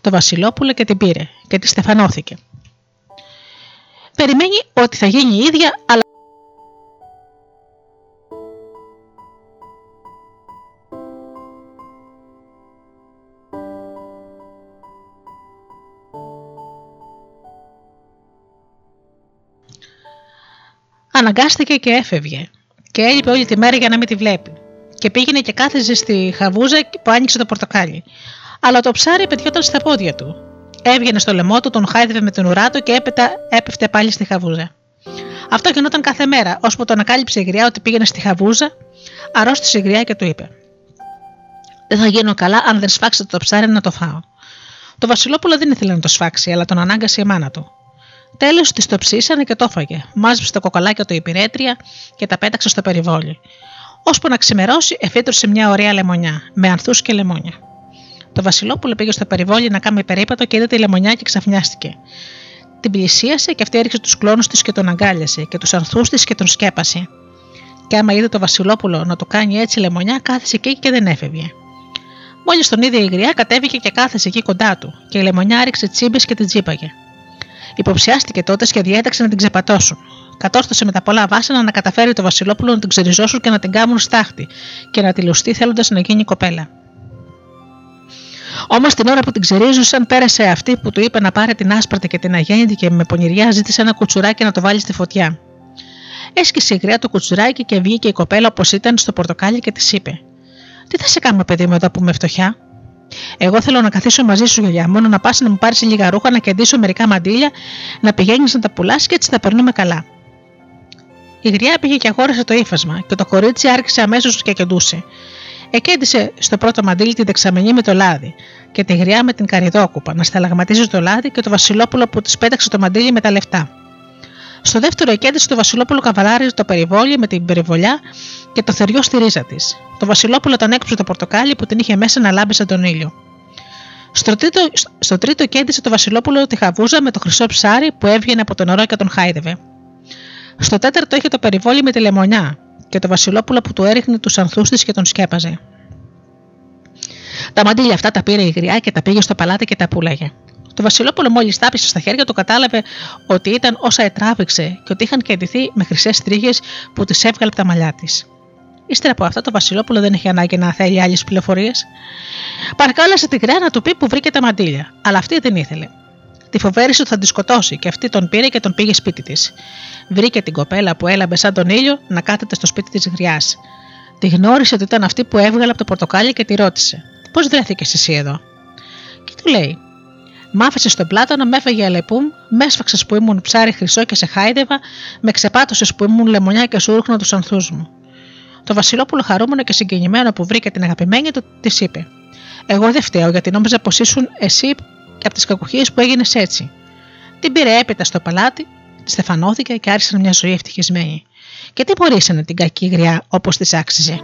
Το Βασιλόπουλο και την πήρε και τη στεφανώθηκε. Περιμένει ότι θα γίνει η ίδια, αλλά Αναγκάστηκε και έφευγε. Και έλειπε όλη τη μέρα για να μην τη βλέπει. Και πήγαινε και κάθιζε στη χαβούζα που άνοιξε το πορτοκάλι. Αλλά το ψάρι πετιόταν στα πόδια του. Έβγαινε στο λαιμό του, τον χάιδευε με την ουρά του και έπειτα έπεφτε πάλι στη χαβούζα. Αυτό γινόταν κάθε μέρα, ώσπου τον ανακάλυψε η γριά ότι πήγαινε στη χαβούζα, αρρώστησε η γριά και του είπε: Δεν θα γίνω καλά αν δεν σφάξετε το ψάρι να το φάω. Το Βασιλόπουλο δεν ήθελε να το σφάξει, αλλά τον ανάγκασε η μάνα του. Τέλος της το ψήσανε και το έφαγε. Μάζεψε τα κοκαλάκια του υπηρέτρια και τα πέταξε στο περιβόλι. Ώσπου να ξημερώσει, εφήτρωσε μια ωραία λεμονιά, με ανθούς και λεμόνια. Το Βασιλόπουλο πήγε στο περιβόλι να κάνει περίπατο και είδε τη λεμονιά και ξαφνιάστηκε. Την πλησίασε και αυτή έριξε τους κλόνους της και τον αγκάλιασε και τους ανθούς της και τον σκέπασε. Και άμα είδε το Βασιλόπουλο να το κάνει έτσι λεμονιά, κάθισε εκεί και δεν έφευγε. Μόλις τον είδε η γριά, κατέβηκε και κάθεσε εκεί κοντά του, και η λεμονιά ρίξε τσίμπες και την τσίπαγε. Υποψιάστηκε τότε και διέταξε να την ξεπατώσουν. Κατόρθωσε με τα πολλά βάσανα να καταφέρει το Βασιλόπουλο να την ξεριζώσουν και να την κάμουν στάχτη και να τη λουστεί θέλοντας να γίνει κοπέλα. Όμως την ώρα που την ξερίζωσαν, πέρασε αυτή που του είπε να πάρει την άσπρατη και την αγέννητη και με πονηριά ζήτησε ένα κουτσουράκι να το βάλει στη φωτιά. Έσκησε η γριά το κουτσουράκι και βγήκε η κοπέλα όπως ήταν στο πορτοκάλι και της είπε: Τι θα σε κάνω, παιδί μου, εδώ που είμαι φτωχιά. Εγώ θέλω να καθίσω μαζί σου, γιαγιά, μόνο να πας να μου πάρεις λίγα ρούχα, να κεντήσω μερικά μαντίλια, να πηγαίνεις να τα πουλάς και έτσι θα περνούμε καλά. Η γριά πήγε και αγόρασε το ύφασμα και το κορίτσι άρχισε αμέσως και κεντούσε. Εκέντησε στο πρώτο μαντίλι τη δεξαμενή με το λάδι και τη γριά με την καριδόκουπα να σταλαγματίζεις το λάδι και το Βασιλόπουλο που της πέταξε το μαντίλι με τα λεφτά. Στο δεύτερο εκέντησε το Βασιλόπουλο καβαλάριζε το περιβόλι με την περιβολιά και το θεριό στη ρίζα της. Το Βασιλόπουλο τον έκοψε το πορτοκάλι που την είχε μέσα να λάμπει σαν τον ήλιο. Στο τρίτο, στο τρίτο κέντησε το Βασιλόπουλο τη χαβούζα με το χρυσό ψάρι που έβγαινε από τον νερό και τον χάιδευε. Στο τέταρτο είχε το περιβόλι με τη λεμονιά και το Βασιλόπουλο που του έριχνε τους ανθούς της και τον σκέπαζε. Τα μαντήλια αυτά τα πήρε η γριά και τα πήγε στο παλάτι και τα πουλάγε. Το Βασιλόπουλο μόλις τα στα χέρια του, κατάλαβε ότι ήταν όσα ετράβηξε και ότι είχαν κεντηθεί με χρυσές τρίχε που τις έβγαλε από τα μαλλιά της. Ύστερα από αυτά, το Βασιλόπουλο δεν είχε ανάγκη να θέλει άλλες πληροφορίες. Παρακάλεσε την γριά να του πει που βρήκε τα μαντήλια, αλλά αυτή δεν ήθελε. Τη φοβέρισε ότι θα τη σκοτώσει και αυτή τον πήρε και τον πήγε σπίτι της. Βρήκε την κοπέλα που έλαμπε σαν τον ήλιο να κάθεται στο σπίτι της γριάς. Τη γνώρισε ότι ήταν αυτή που έβγαλε από το πορτοκάλι και τη ρώτησε: Πώς βρέθηκες εσύ εδώ; Και του λέει: Μ' άφησε στον πλάτο με έφεγε αλεπουμ, με έσφαξε που ήμουν ψάρι χρυσό και σε χάιδευα, με ξεπάτωσες που ήμουν λεμονιά και σου ρίχνω τους ανθούς μου. Το Βασιλόπουλο χαρούμενο και συγκινημένο που βρήκε την αγαπημένη του, της είπε: Εγώ δεν φταίω γιατί νόμιζα πως ήσουν εσύ και από τις κακουχίες που έγινες έτσι. Την πήρε έπειτα στο παλάτι, τη στεφανώθηκε και άρχισαν μια ζωή ευτυχισμένη. Και τι μπορείς να την κακή γριά όπως της άξιζε.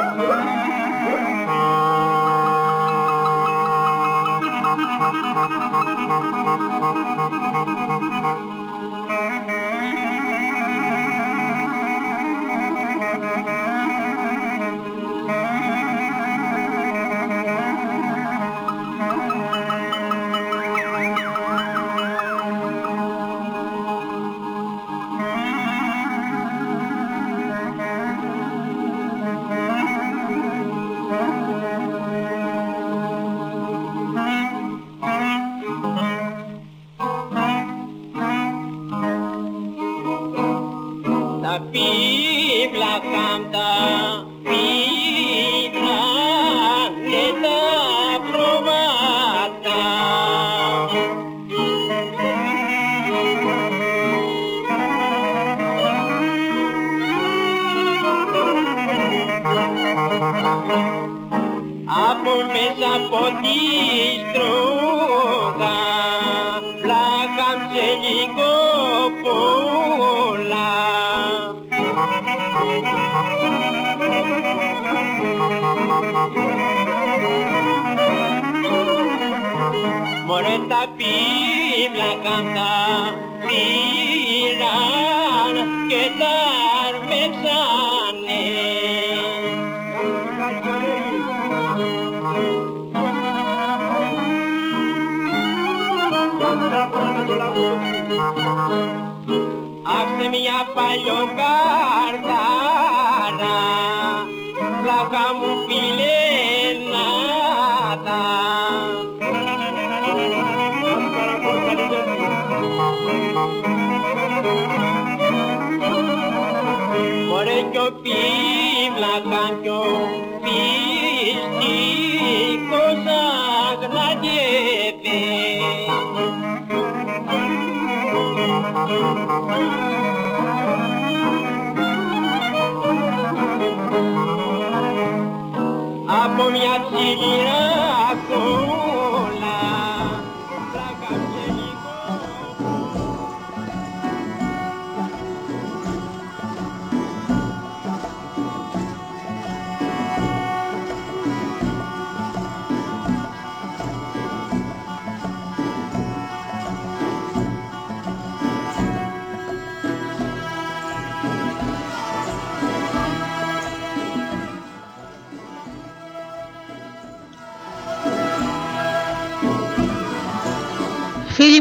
Thank you.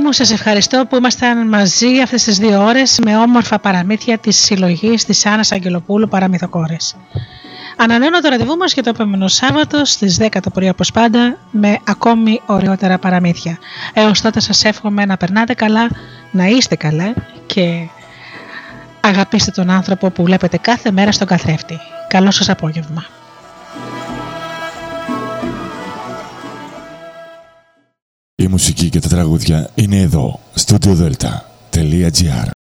Μου, σας ευχαριστώ που ήμασταν μαζί αυτές τις δύο ώρες με όμορφα παραμύθια της συλλογής της Άννας Αγγελοπούλου Παραμυθοκόρες. Ανανέω το ραντεβού μας για το επόμενο Σάββατο στις 10 το πρωί όπως πάντα με ακόμη ωραιότερα παραμύθια. Έως τότε σας εύχομαι να περνάτε καλά, να είστε καλά και αγαπήστε τον άνθρωπο που βλέπετε κάθε μέρα στον καθρέφτη. Καλό σας απόγευμα. Και τα τραγούδια είναι εδώ, studiodelta.gr